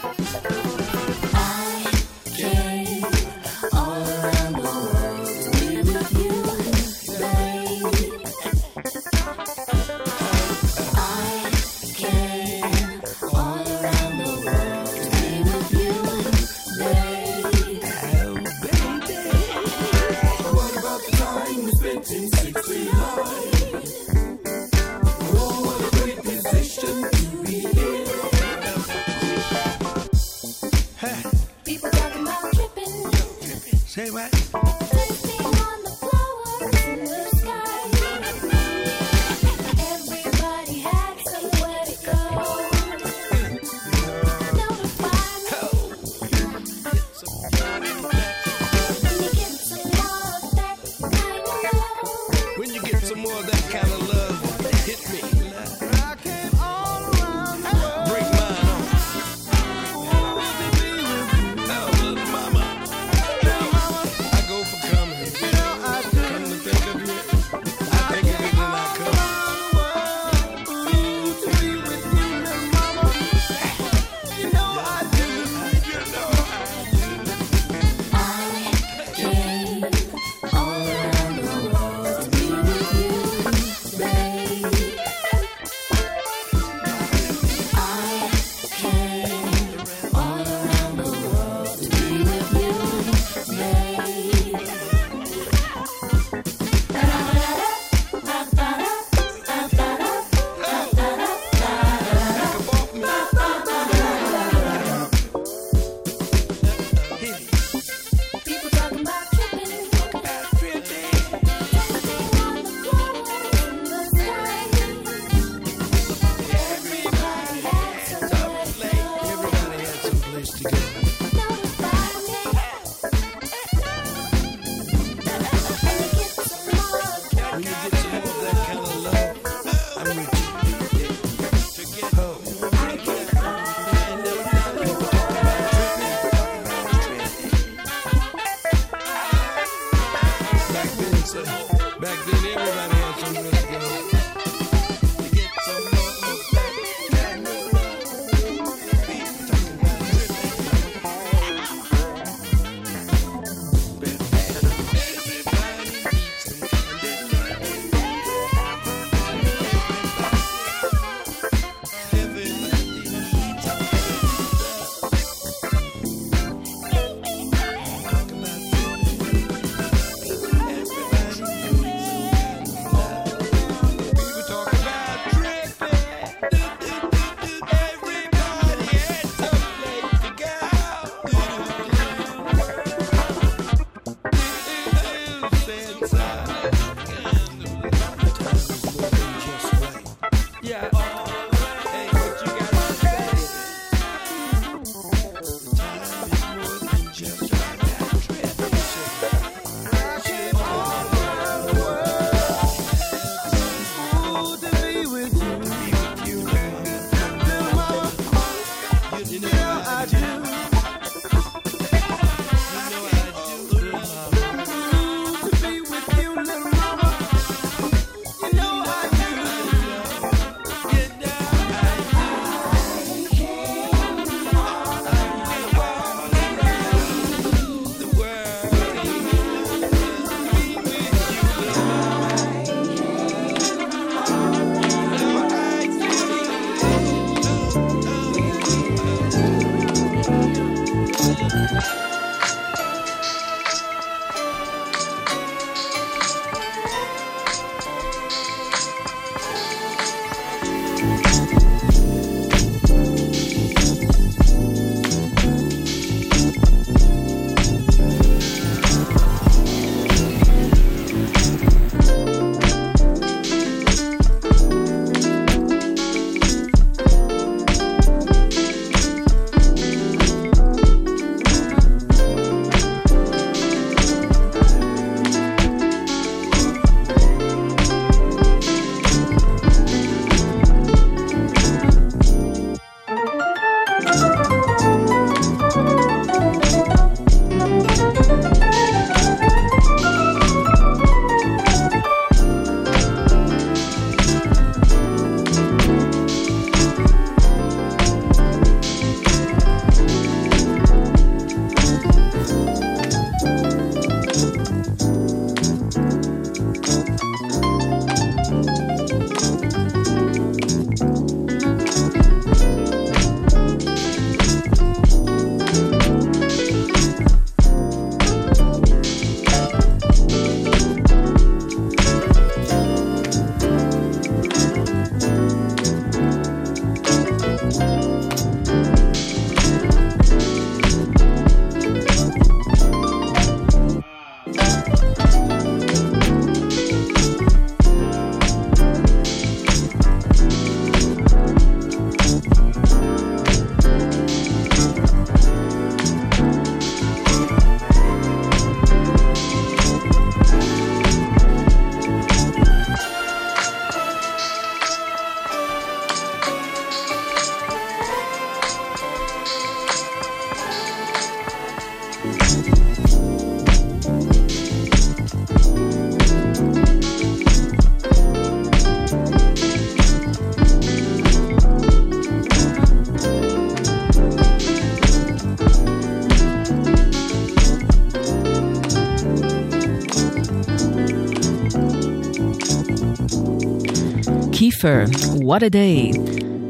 S1: קיפר, What a Day.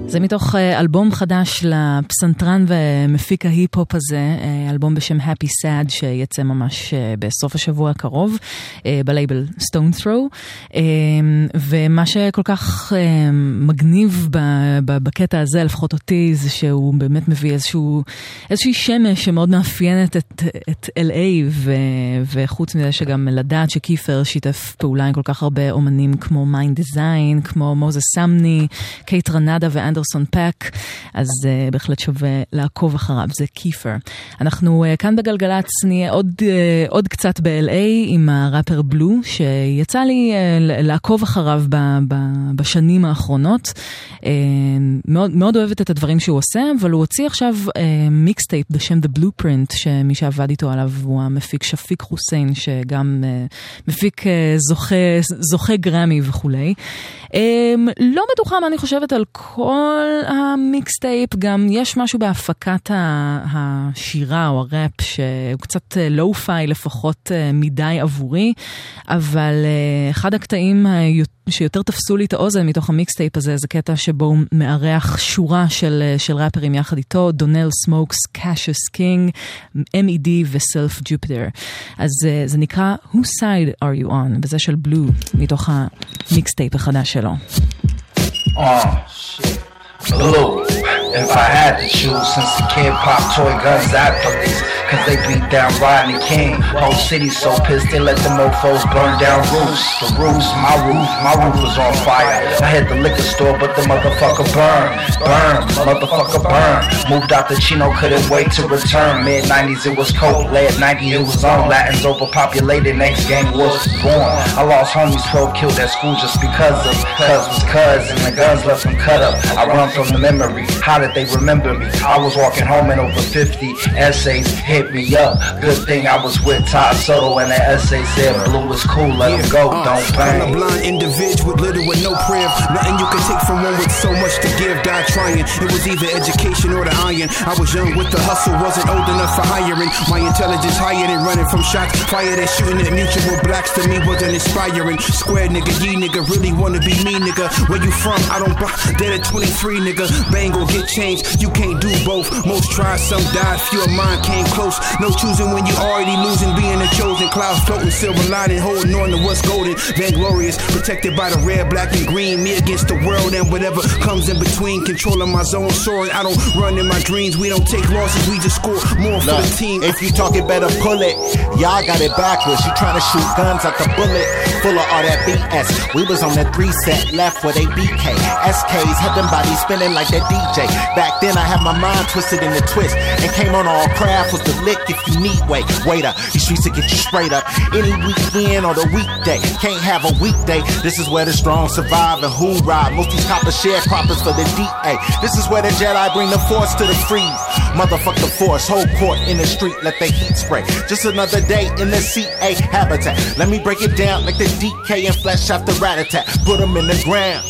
S1: זה מתוך אה, אלבום חדש לפסנתרן ומפיק ההיפ-הופ הזה, אה, אלבום בשם Happy Sad שיצא ממש אה, בסוף השבוע הקרוב בלייבל Stones Throw. אה, ומה שכל כך אה, מגניב בקטע הזה, לפחות אותי, זה שהוא באמת מביא איזשהו, איזושהי שמש שמאוד מאפיינת את, את LA, ו, וחוץ מזה שגם לדעת שקיפר שיתף פעולה עם כל כך הרבה אומנים כמו מיינד דיזיין, כמו מוזס סאמני, קייטרנדה ואנדרסון פאק, אז אה, בהחלט שווה לעקוב אחריו, זה קיפר. אנחנו אה, כאן בגלגלצ נהיה עוד, אה, עוד קצת ב-LA עם הראפר בלו, שיצא לי לעקוב אחריו ב, ב, בשנים האחרונות. אה, מאוד, מאוד אוהבת את הדברים שהוא עושה, אבל הוא הוציא עכשיו מיקסטייפ בשם The Blueprint, שמי שעבד איתו עליו הוא המפיק שפיק חוסיין, שגם אה, מפיק זוכה, זוכה גרמי וכולי. לא בטוחה מה אני חושבת על כל המיקסטייפ, גם יש משהו בהפקת השירה או הראפ שהוא קצת lo-fi לפחות מדי עבורי, אבל אחד הקטעים היותר... שיותר תפסו לי את האוזן מתוך המיקסטייפ הזה, זה קטע שבו הוא מארח שורה של, אה, של ראפרים יחד איתו, דונל סמוקס, קאשוס קינג, MED וסלף ג'ופיטר. אז אה, זה נקרא Whose Side Are You On, וזה של בלו, מתוך המיקסטייפ החדש שלו.
S10: Oh, shit. Blue. If I had to choose, since the kid popped toy guns at police, cause they beat down Rodney King. Whole city so pissed they let the mofos burn down roofs. The roofs, my roof, my roof was on fire. I hit the liquor store, but the motherfucker burned. Burn, motherfucker burn. Moved out the Chino, couldn't wait to return. Mid 90s it was cold, late 90s it was on. Latins overpopulated, next gang was born. I lost homies 12 killed at school just because of cuz was cuz and the guns left them cut up. I run from the memory. How did they remember me? I was walking home and over 50 essays hit me up. Good thing I was with Todd Soto and the essay said blue was cool, let him go, don't uh,
S11: I'm a blind individual with little with no priv. Nothing you can take from one with so much to give. Die trying. It was either education or the iron. I was young with the hustle, wasn't old enough for hiring. My intelligence higher than running from shots. Fired and shooting at mutual blacks to me wasn't inspiring. Square nigga, ye nigga, really wanna be me nigga. Where you from? I don't buy. Dead at 23 nigga. Bang gon' get changed. You can't do both. Most tried, some died. Few of mine came close.
S12: No choosing when you already losing, being a chosen. Clouds floating, silver lining, holding on to what's golden. Vainglorious, protected by the red, black, and green. Me against the world and whatever comes in between. Controlling my zone, soaring. I don't run in my dreams. We don't take losses, we just score more for the team.
S13: if you talk it better pull it. Y'all got it backwards. You trying to shoot guns at the bullet. Full of all that BS. We was on the three set left where they BK. SKs had them bodies spinning like that DJ. Back then I had my mind twisted in the twist. And came on all craft was the lick if you need way. Waiter, these streets to get you straight up. Any weekend or the weekday. Can't have a weekday. This is where the strong survive and who ride. Most these coppers sharecroppers for the DA. This is where the Jedi bring the force to the freeze. Motherfuck the force, whole court in the street, let the heat spray. Just another day in the CA habitat. Let me break it down like the DK and flesh after rat attack. Put them in the ground.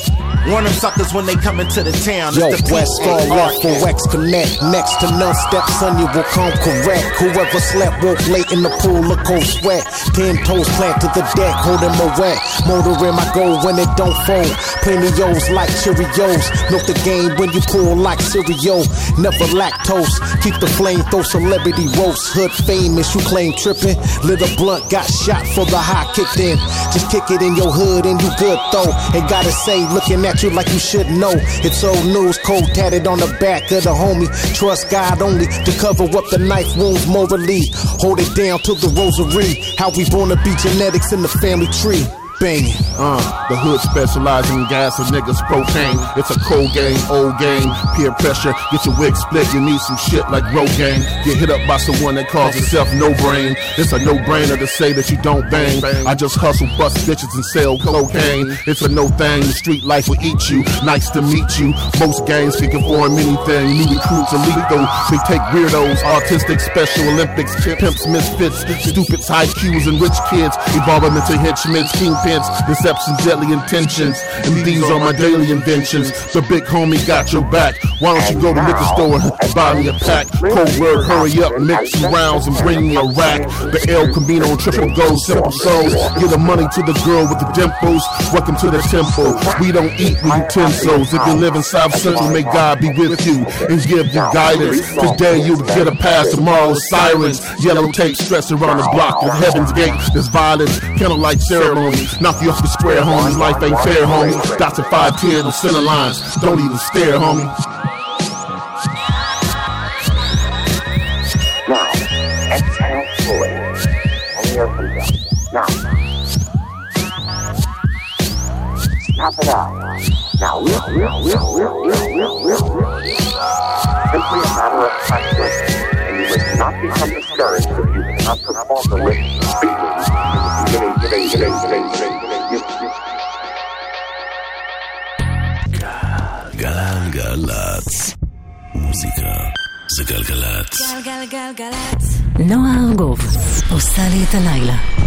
S13: Warn them suckers when they come into the town.
S14: Yo,
S13: the
S14: West Star for
S13: arcade.
S14: X Connect. Next to none step, son, you will come correct. Whoever slept, woke late in the pool of cold sweat. Ten toes plant to the deck, holding my wet. Motor in my goal when it don't fold. Plenty O's like Cheerios. Milk the game when you pull like cereal. Never lactose. Keep the flame, throw celebrity roast. Hood famous, you claim tripping. Little blunt got shot for the high kicked in. Just kick it in your hood and you good though. Ain't gotta say, looking at you like you should know. It's old news, cold tatted on the back of the homie. Trust God only to cover up the knife wounds morally. Hold it down to the rosary. How we born to be genetics in the family tree. Bang.
S11: Uh, the hood specializing in gas and niggas propane. It's a cold game, old game. Peer pressure, get your wig split. You need some shit like Rogaine. Get hit up by someone that calls himself no brain. It's a no brainer to say that you don't bang. I just hustle, bust bitches, and sell cocaine. It's a no thing. The street life will eat you. Nice to meet you. Most gangs can conform anything. New recruits are lethal. They take weirdos, autistic, Special Olympics, pimps, misfits, stupids, high Qs, and rich kids. Evolve them into henchmen, kingpins, deception, deadly intentions. And these are my daily inventions. The big homie got your back. Why don't you go to liquor store and buy me a pack? Code word, hurry up, mix some rounds and bring me a rack. The El Camino triple gold, simple souls. Give the money to the girl with the dimples. Welcome to the temple. We don't eat with utensils. If you live in South Central, may God be with you and give you guidance. Today you'll get a pass, tomorrow sirens. Yellow tape stress around the block at Heaven's Gate. There's violence, candlelight ceremony. Knock you off the square, homie. Life ain't fair, homie. Dots and 510 the center lines. Don't even stare, homie.
S15: Now, exhale fully. And here up. Now. Snap it out. Now, real, real, real, real, real, real, real, real. Simply a matter of practice. And you must not become discouraged if you cannot perform the lick speedily.
S5: גלגלצ. מוזיקה זה גלגלצ.
S16: גלגלגלגלצ.
S17: נועה ארגוב עושה לי את הלילה.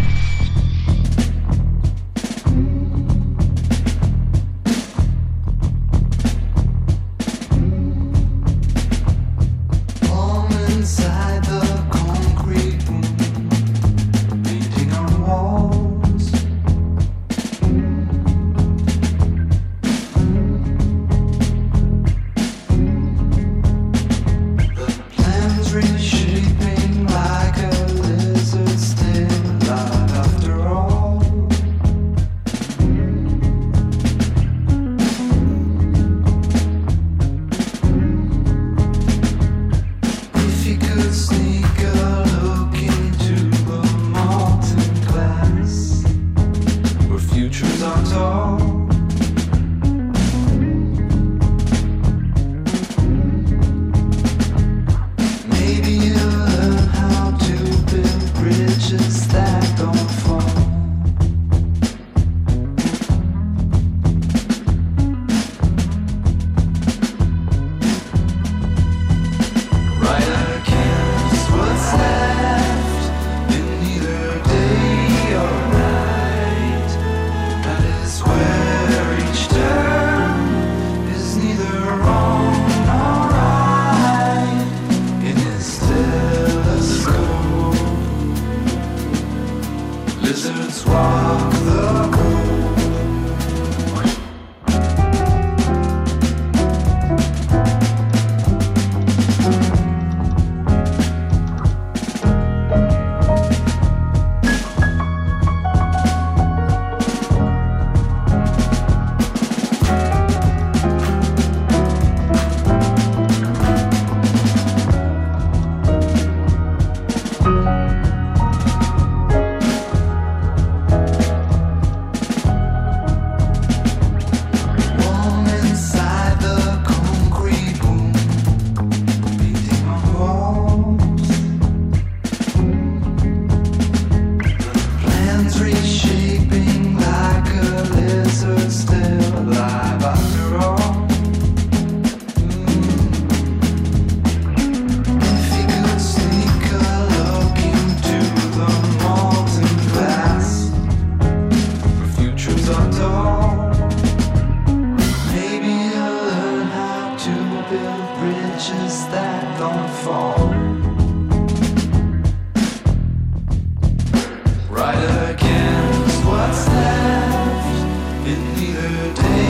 S1: today.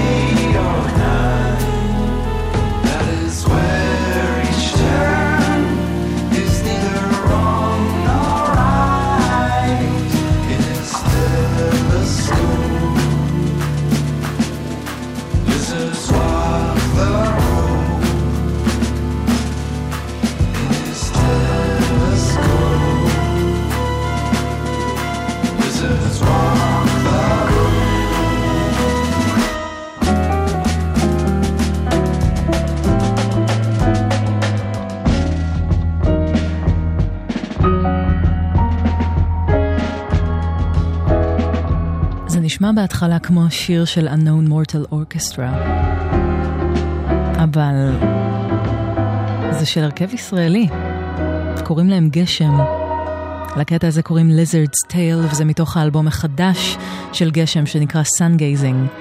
S1: בהתחלה כמו שיר של Unknown Mortal Orchestra, אבל זה של הרכב ישראלי, קוראים להם גשם. לקטע הזה קוראים Lizard's Tale, וזה מתוך האלבום החדש של גשם שנקרא Sun Gazing.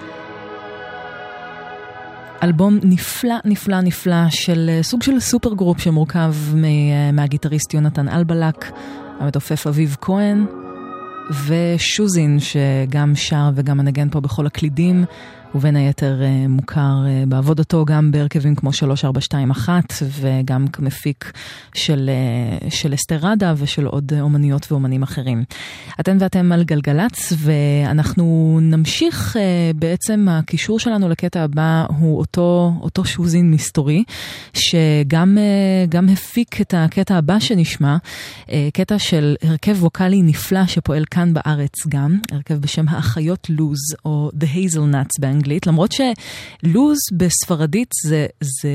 S1: אלבום נפלא, נפלא, נפלא של אה, סוג של super group שמורכב אה, מהגיטריסט יונתן אלבלק, המתופף אביב כהן, ושוזין שגם שר וגם מנגן פה בכל הקלידים, ובין היתר אה, מוכר אה, בעבודתו גם בהרכבים כמו 3421 וגם כמפיק של, אה, של אסתרדה ושל עוד אומניות ואומנים אחרים. אתן ואתם על גלגלצ ואנחנו נמשיך בעצם הקישור שלנו לקטע הבא הוא אותו, אותו שוזין מסתורי שגם גם הפיק את הקטע הבא שנשמע, קטע של הרכב ווקאלי נפלא שפועל כאן בארץ גם, הרכב בשם האחיות לוז או The Hazelnuts באנגלית, באנגלית, למרות שלוז בספרדית זה, זה,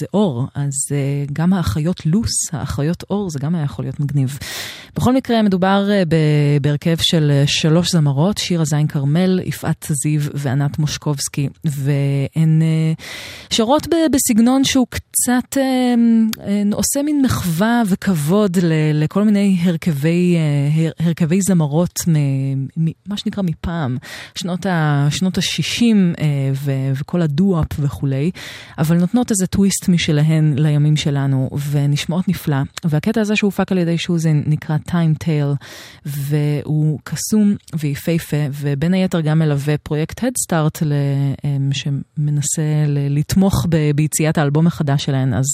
S1: זה אור, אז אה, גם האחיות לוס, האחיות אור, זה גם היה יכול להיות מגניב. בכל מקרה, מדובר אה, בהרכב של אה, שלוש זמרות, שירה זין כרמל, יפעת זיו וענת מושקובסקי, והן שרות בסגנון שהוא קצת עושה מין מחווה וכבוד לכל מיני הרכבי, הרכבי זמרות, מה שנקרא מפעם, שנות ה-60. השירים אה, ו- וכל הדו-אפ וכולי, אבל נותנות איזה טוויסט משלהן לימים שלנו, ונשמעות נפלא. והקטע הזה שהופק על ידי שוזן נקרא Time Tale, והוא קסום ויפהפה, ובין היתר גם מלווה פרויקט Head Start ל- אה, שמנסה ל- לתמוך ב- ביציאת האלבום החדש שלהן, אז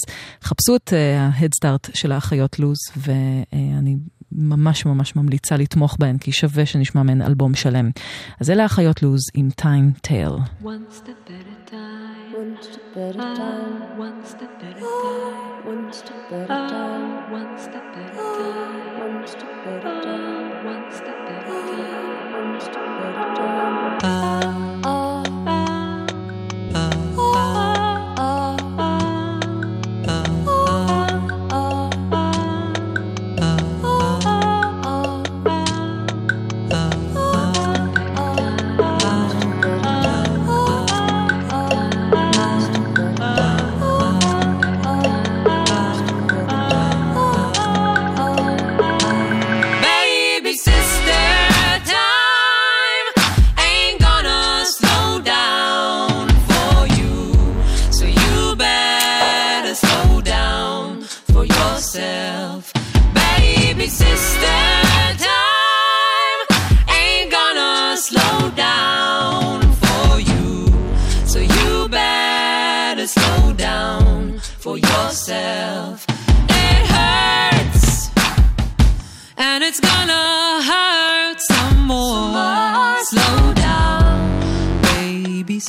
S1: חפשו את אה, ה-Head Start של האחיות לוז, ואני... ממש ממש ממליצה לתמוך בהן, כי שווה שנשמע מהן אלבום שלם. אז אלה האחיות לוז עם Time Tale.
S3: One step at a time. One step at a time. One step at a time.
S18: One step at a time. One step at a time. One step at a time. One step at a time.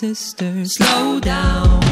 S3: Sister, slow down.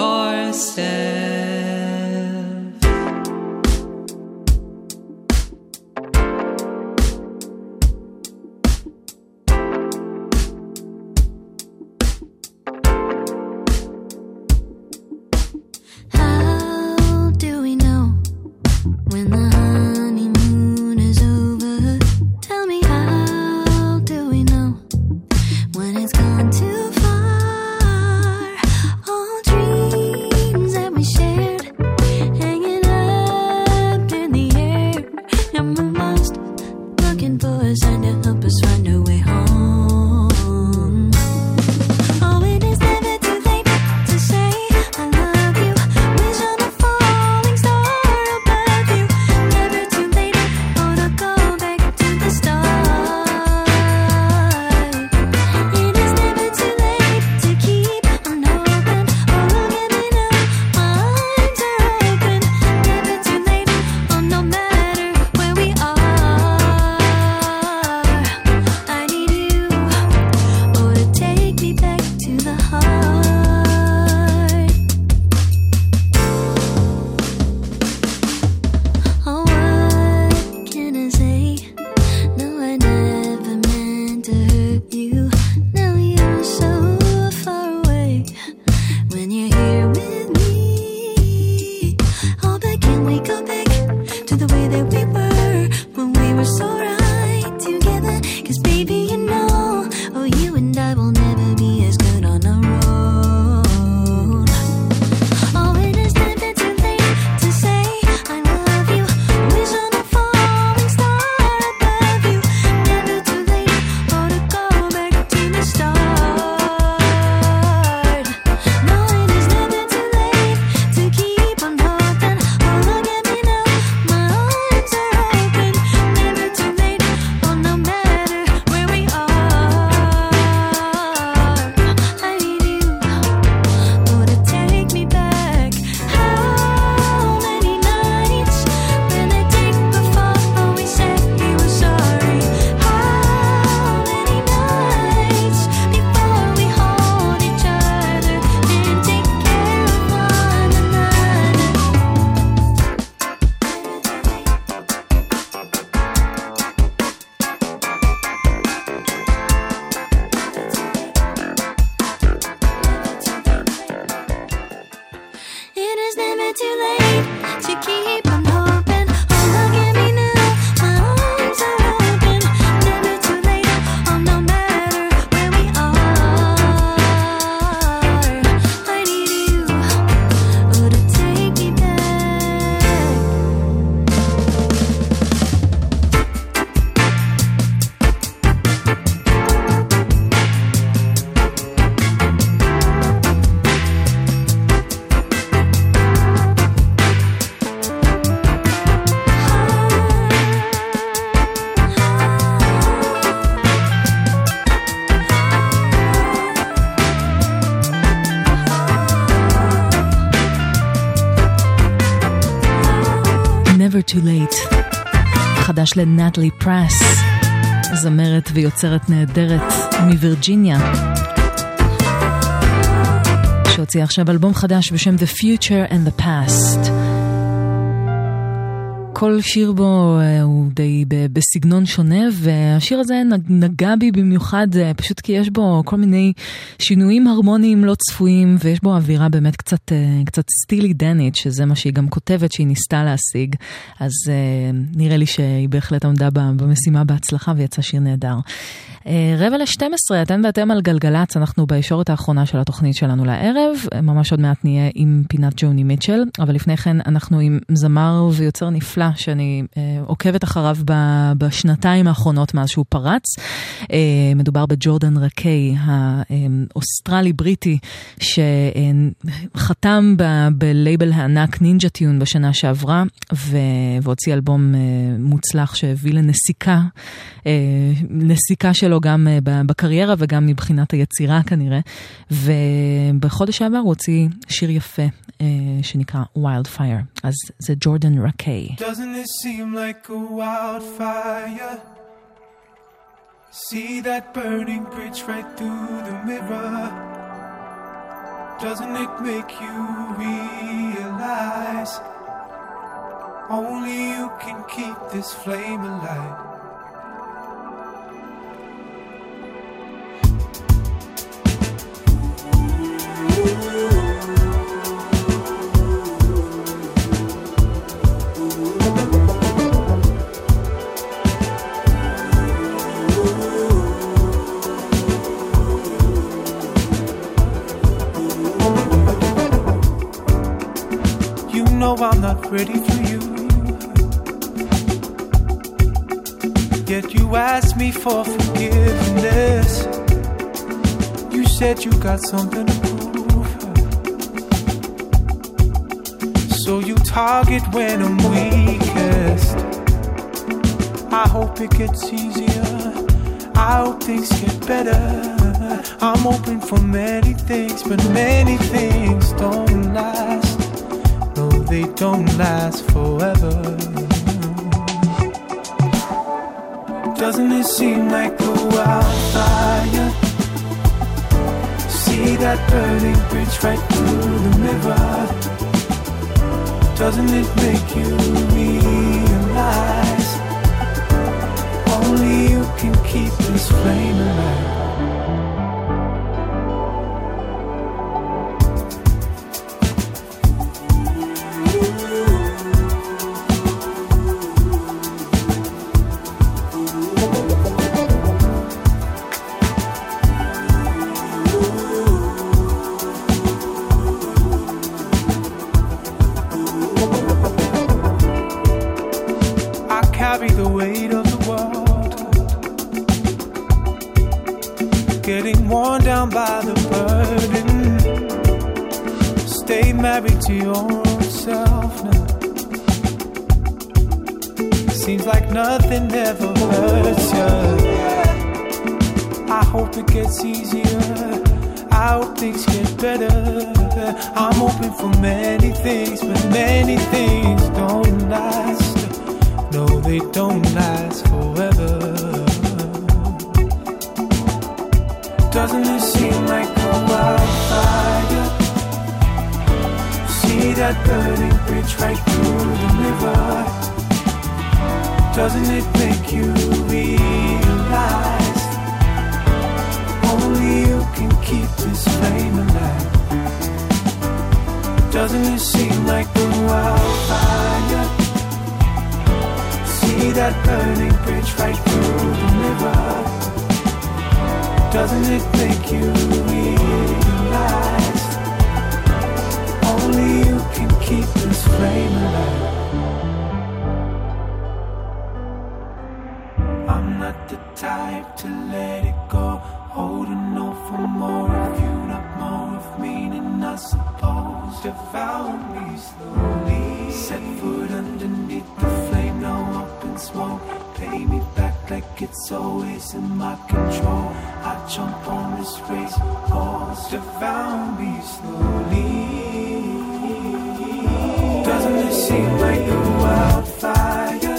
S3: Yourself.
S1: חדש לנטלי פרס, זמרת ויוצרת נהדרת מווירג'יניה, שהוציאה עכשיו אלבום חדש בשם The Future and the Past. כל שיר בו אה, הוא די בסגנון שונה, והשיר הזה נגע בי במיוחד אה, פשוט כי יש בו כל מיני שינויים הרמוניים לא צפויים, ויש בו אווירה באמת קצת, אה, קצת סטילי דנית, שזה מה שהיא גם כותבת שהיא ניסתה להשיג. אז אה, נראה לי שהיא בהחלט עמדה במשימה בהצלחה ויצא שיר נהדר. רבע ל-12, אתן ואתם על גלגלצ, אנחנו בישורת האחרונה של התוכנית שלנו לערב, אה, ממש עוד מעט נהיה עם פינת ג'וני מיטשל, אבל לפני כן אנחנו עם זמר ויוצר נפלא שאני אה, עוקבת אחריו ב- בשנתיים האחרונות מאז שהוא פרץ. אה, מדובר בג'ורדן רקיי, האוסטרלי-בריטי, שחתם ב- בלייבל הענק נינג'ה טיון בשנה שעברה, ו- והוציא אלבום אה, מוצלח שהביא לנסיקה, אה, נסיקה שלו גם אה, בקריירה וגם מבחינת היצירה כנראה. ובחודש שעבר הוא הוציא שיר יפה אה, שנקרא Wildfire, אז זה ג'ורדן רקיי.
S19: See that burning bridge right through the mirror. Doesn't it make you realize only you can keep this flame alive? Ready for you. Yet you asked me for forgiveness. You said you got something So you target when I'm weakest. I hope it gets easier. I hope things get better. I'm open for many things, but many things don't last. No, they don't last forever. Doesn't it seem like a wildfire? See that burning bridge right through the river. Doesn't it make you realize only you can keep this flame alive? Doesn't seem like a wildfire? See that burning bridge right through the river. Doesn't it make you realize only you can keep this flame alive? I'm not the type to let it go. Holding on for more of you, not more of me, and I suppose devour me slowly. Set foot underneath the flame, now up in smoke. Pay me back like it's always in my control. I jump on this race, horse, devour me slowly. Doesn't it seem like a wildfire?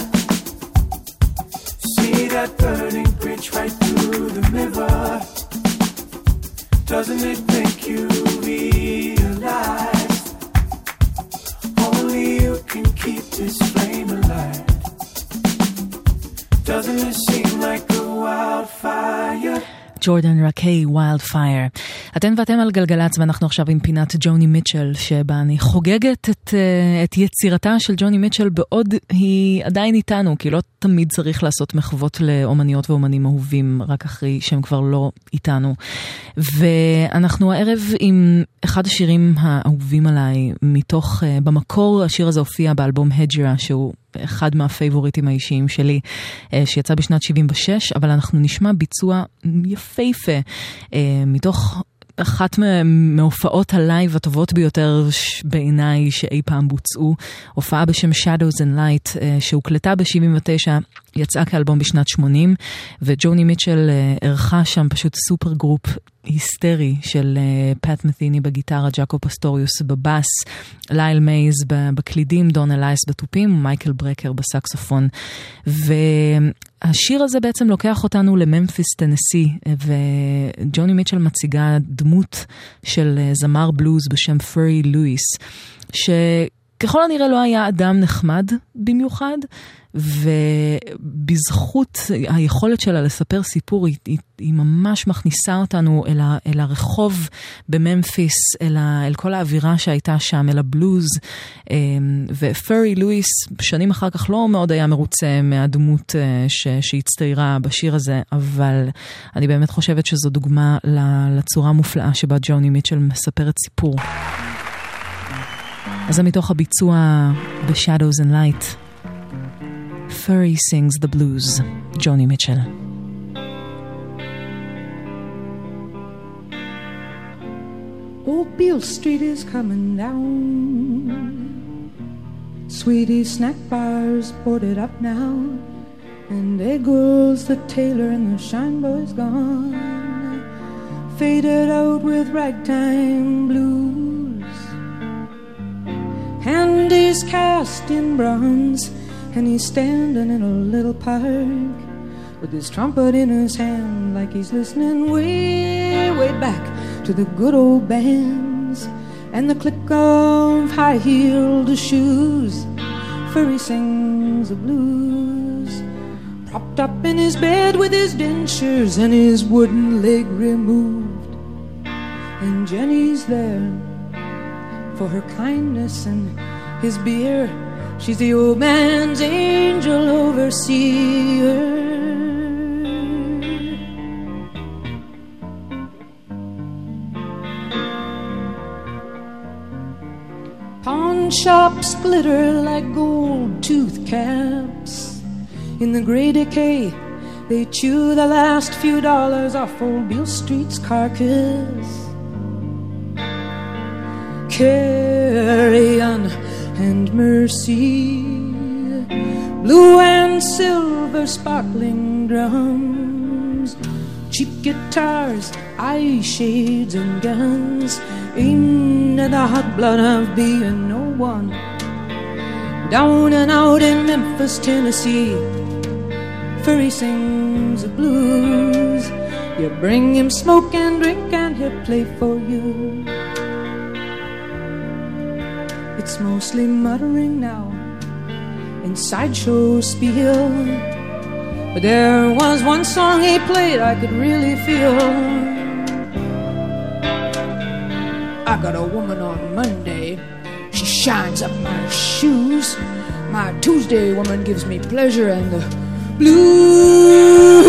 S19: See that burning bridge right through the river. Doesn't it make you realize
S1: ג'ורדן רקיי, ויילד פייר. אתן ואתם על גלגלצ ואנחנו עכשיו עם פינת ג'וני מיטשל, שבה אני חוגגת את, אה, את יצירתה של ג'וני מיטשל בעוד היא עדיין איתנו, כי לא תמיד צריך לעשות מחוות לאומניות ואומנים אהובים רק אחרי שהם כבר לא איתנו. ואנחנו הערב עם אחד השירים האהובים עליי, מתוך, אה, במקור השיר הזה הופיע באלבום הג'רה, שהוא אחד מהפייבוריטים האישיים שלי, אה, שיצא בשנת 76, אבל אנחנו נשמע ביצוע יפהפה אה, מתוך אחת מה- מהופעות ה live הטובות ביותר בעיניי שאי פעם בוצעו, הופעה בשם Shadows and Light, אה, שהוקלטה ב-79, יצאה כאלבום בשנת 80, וג'וני מיטשל אירחה שם פשוט super group היסטרי של פאט מת'יני בגיטרה, ג'אקו פסטוריוס בבאס, לייל מייז בקלידים, דון אלייס בתופים ומייקל ברקר בסקסופון. והשיר הזה בעצם לוקח אותנו לממפיס, טנסי, וג'וני מיטשל מציגה דמות של אה, זמר בלוז בשם פרי לואיס, שככל הנראה לא היה אדם נחמד במיוחד. ובזכות היכולת שלה לספר סיפור, היא, היא, היא ממש מכניסה אותנו אל, ה, אל הרחוב בממפיס, אל, ה, אל כל האווירה שהייתה שם, אל הבלוז. אמ, ופרי לואיס, שנים אחר כך לא מאוד היה מרוצה מהדמות אה, ש, שהצטיירה בשיר הזה, אבל אני באמת חושבת שזו דוגמה לצורה המופלאה שבה ג'וני מיטשל מספרת סיפור. אז זה מתוך הביצוע ב-Shadows and Light. Furry sings the blues, ג'וני מיטשל.
S20: Old Beale Street is coming down. Sweetie snack bars boarded up now. And there goes the tailor and the shine boy's gone. Faded out with ragtime blues. Handy's cast in bronze. And he's standing in a little park with his trumpet in his hand, like he's listening way, way back to the good old bands and the click of high heeled shoes. For he sings the blues, propped up in his bed with his dentures and his wooden leg removed. And Jenny's there for her kindness and his beer. She's the old man's angel overseer. Pawn shops glitter like gold tooth caps. In the gray decay, they chew the last few dollars off old Beale Street's carcass. Carrion and mercy, blue and silver sparkling drums, cheap guitars, eye shades, and guns. Into the hot blood of being no one. Down and out in Memphis, Tennessee, he sings the blues. You bring him smoke and drink, and he'll play for you. It's mostly muttering now in sideshow spiel. But there was one song he played I could really feel. I got a woman on Monday, she shines up my shoes. My Tuesday woman gives me pleasure and the blues.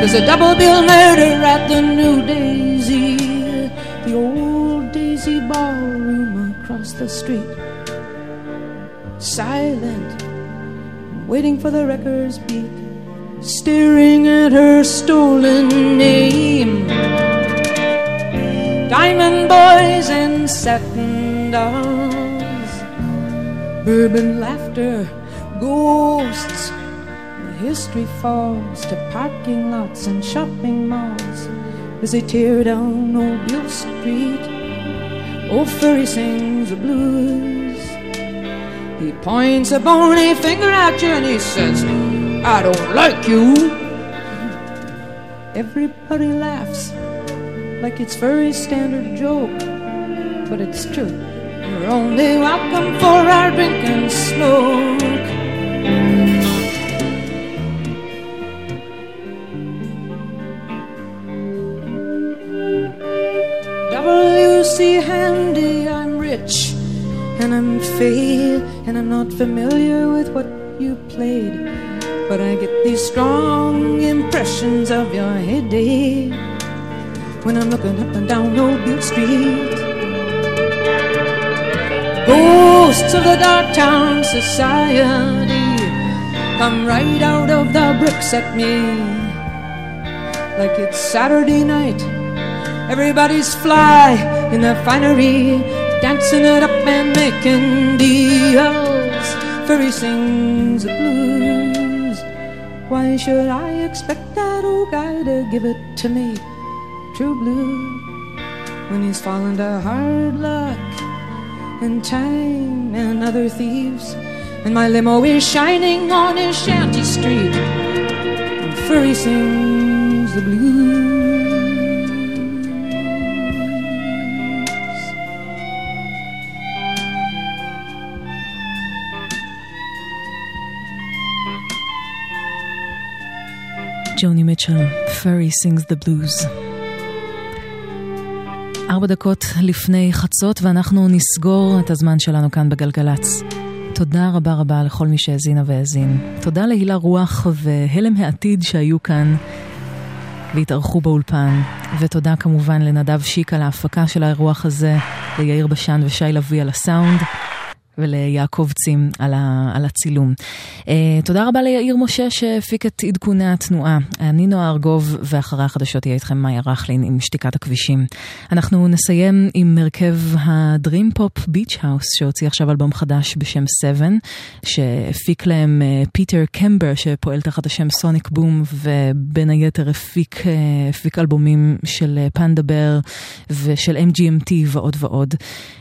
S20: There's a double bill murder at the New Daisy ballroom across the street. Silent, waiting for the records beat, staring at her stolen name. Diamond boys and satin dolls, bourbon laughter, ghosts. History falls to parking lots and shopping malls as they tear down old Beale Street. Old Furry sings the blues. He points a bony finger at you and he says, I don't like you. Everybody laughs like it's Furry's standard joke, but it's true. You're only welcome for our drink and smoke. And I'm fade, and I'm not familiar with what you played. But I get these strong impressions of your head eh, when I'm looking up and down Old Beale Street. Ghosts of the dark town society come right out of the bricks at me like it's Saturday night. Everybody's fly in their finery, dancing it up and making deals. Furry sings the blues. Why should I expect that old guy to give it to me, true blue, when he's fallen to hard luck and time and other thieves? And my limo is shining on his shanty street. And Furry sings the blues.
S1: ג'וני מיטשל, Furry sings the blues. ארבע דקות לפני חצות ואנחנו נסגור את הזמן שלנו כאן בגלגלצ. תודה רבה רבה לכל מי שהאזינה והאזין. תודה להילה רוח והלם העתיד שהיו כאן והתארחו באולפן. ותודה כמובן לנדב שיק על ההפקה של האירוח הזה, ליאיר בשן ושי לביא על הסאונד. וליעקב צים על, ה, על הצילום. אה, תודה רבה ליאיר משה שהפיק את עדכוני התנועה. אני נועה ארגוב, ואחרי החדשות יהיה איתכם מאיה רכלין עם שתיקת הכבישים. אנחנו נסיים עם הרכב ה dream pop Beach House, שהוציא עכשיו אלבום חדש בשם 7, שהפיק להם אה, פיטר קמבר, שפועל תחת השם Sonic Boom, ובין היתר הפיק, אה, הפיק אלבומים של Panda Bear ושל MGMT ועוד ועוד.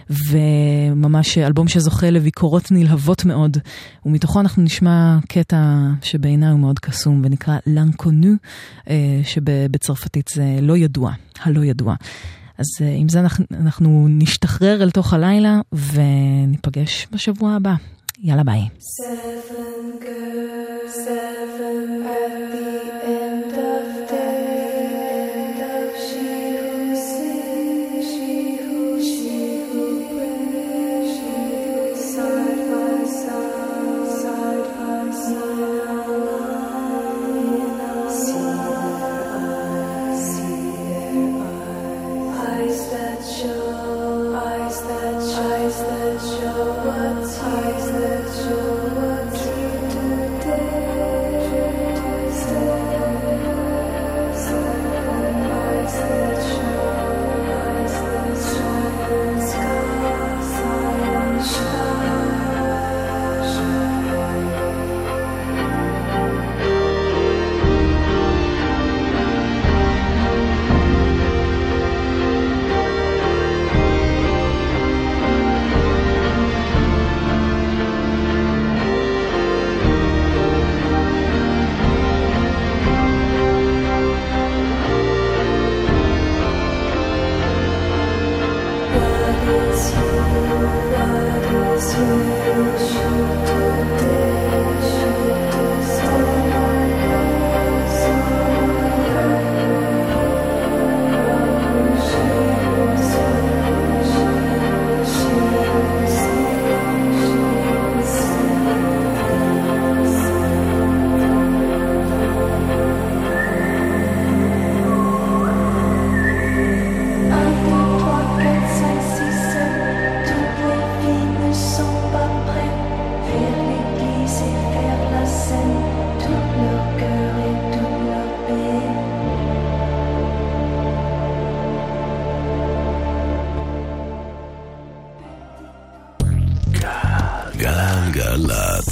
S1: וממש אלבום שזוכה לביקורות נלהבות מאוד, ומתוכו אנחנו נשמע קטע שבעיניי הוא מאוד קסום ונקרא L'Inconnue, שבצרפתית זה לא ידוע, הלא ידוע. אז אה, עם זה אנחנו, אנחנו נשתחרר אל תוך הלילה וניפגש בשבוע הבא. יאללה ביי.
S3: Seven girls.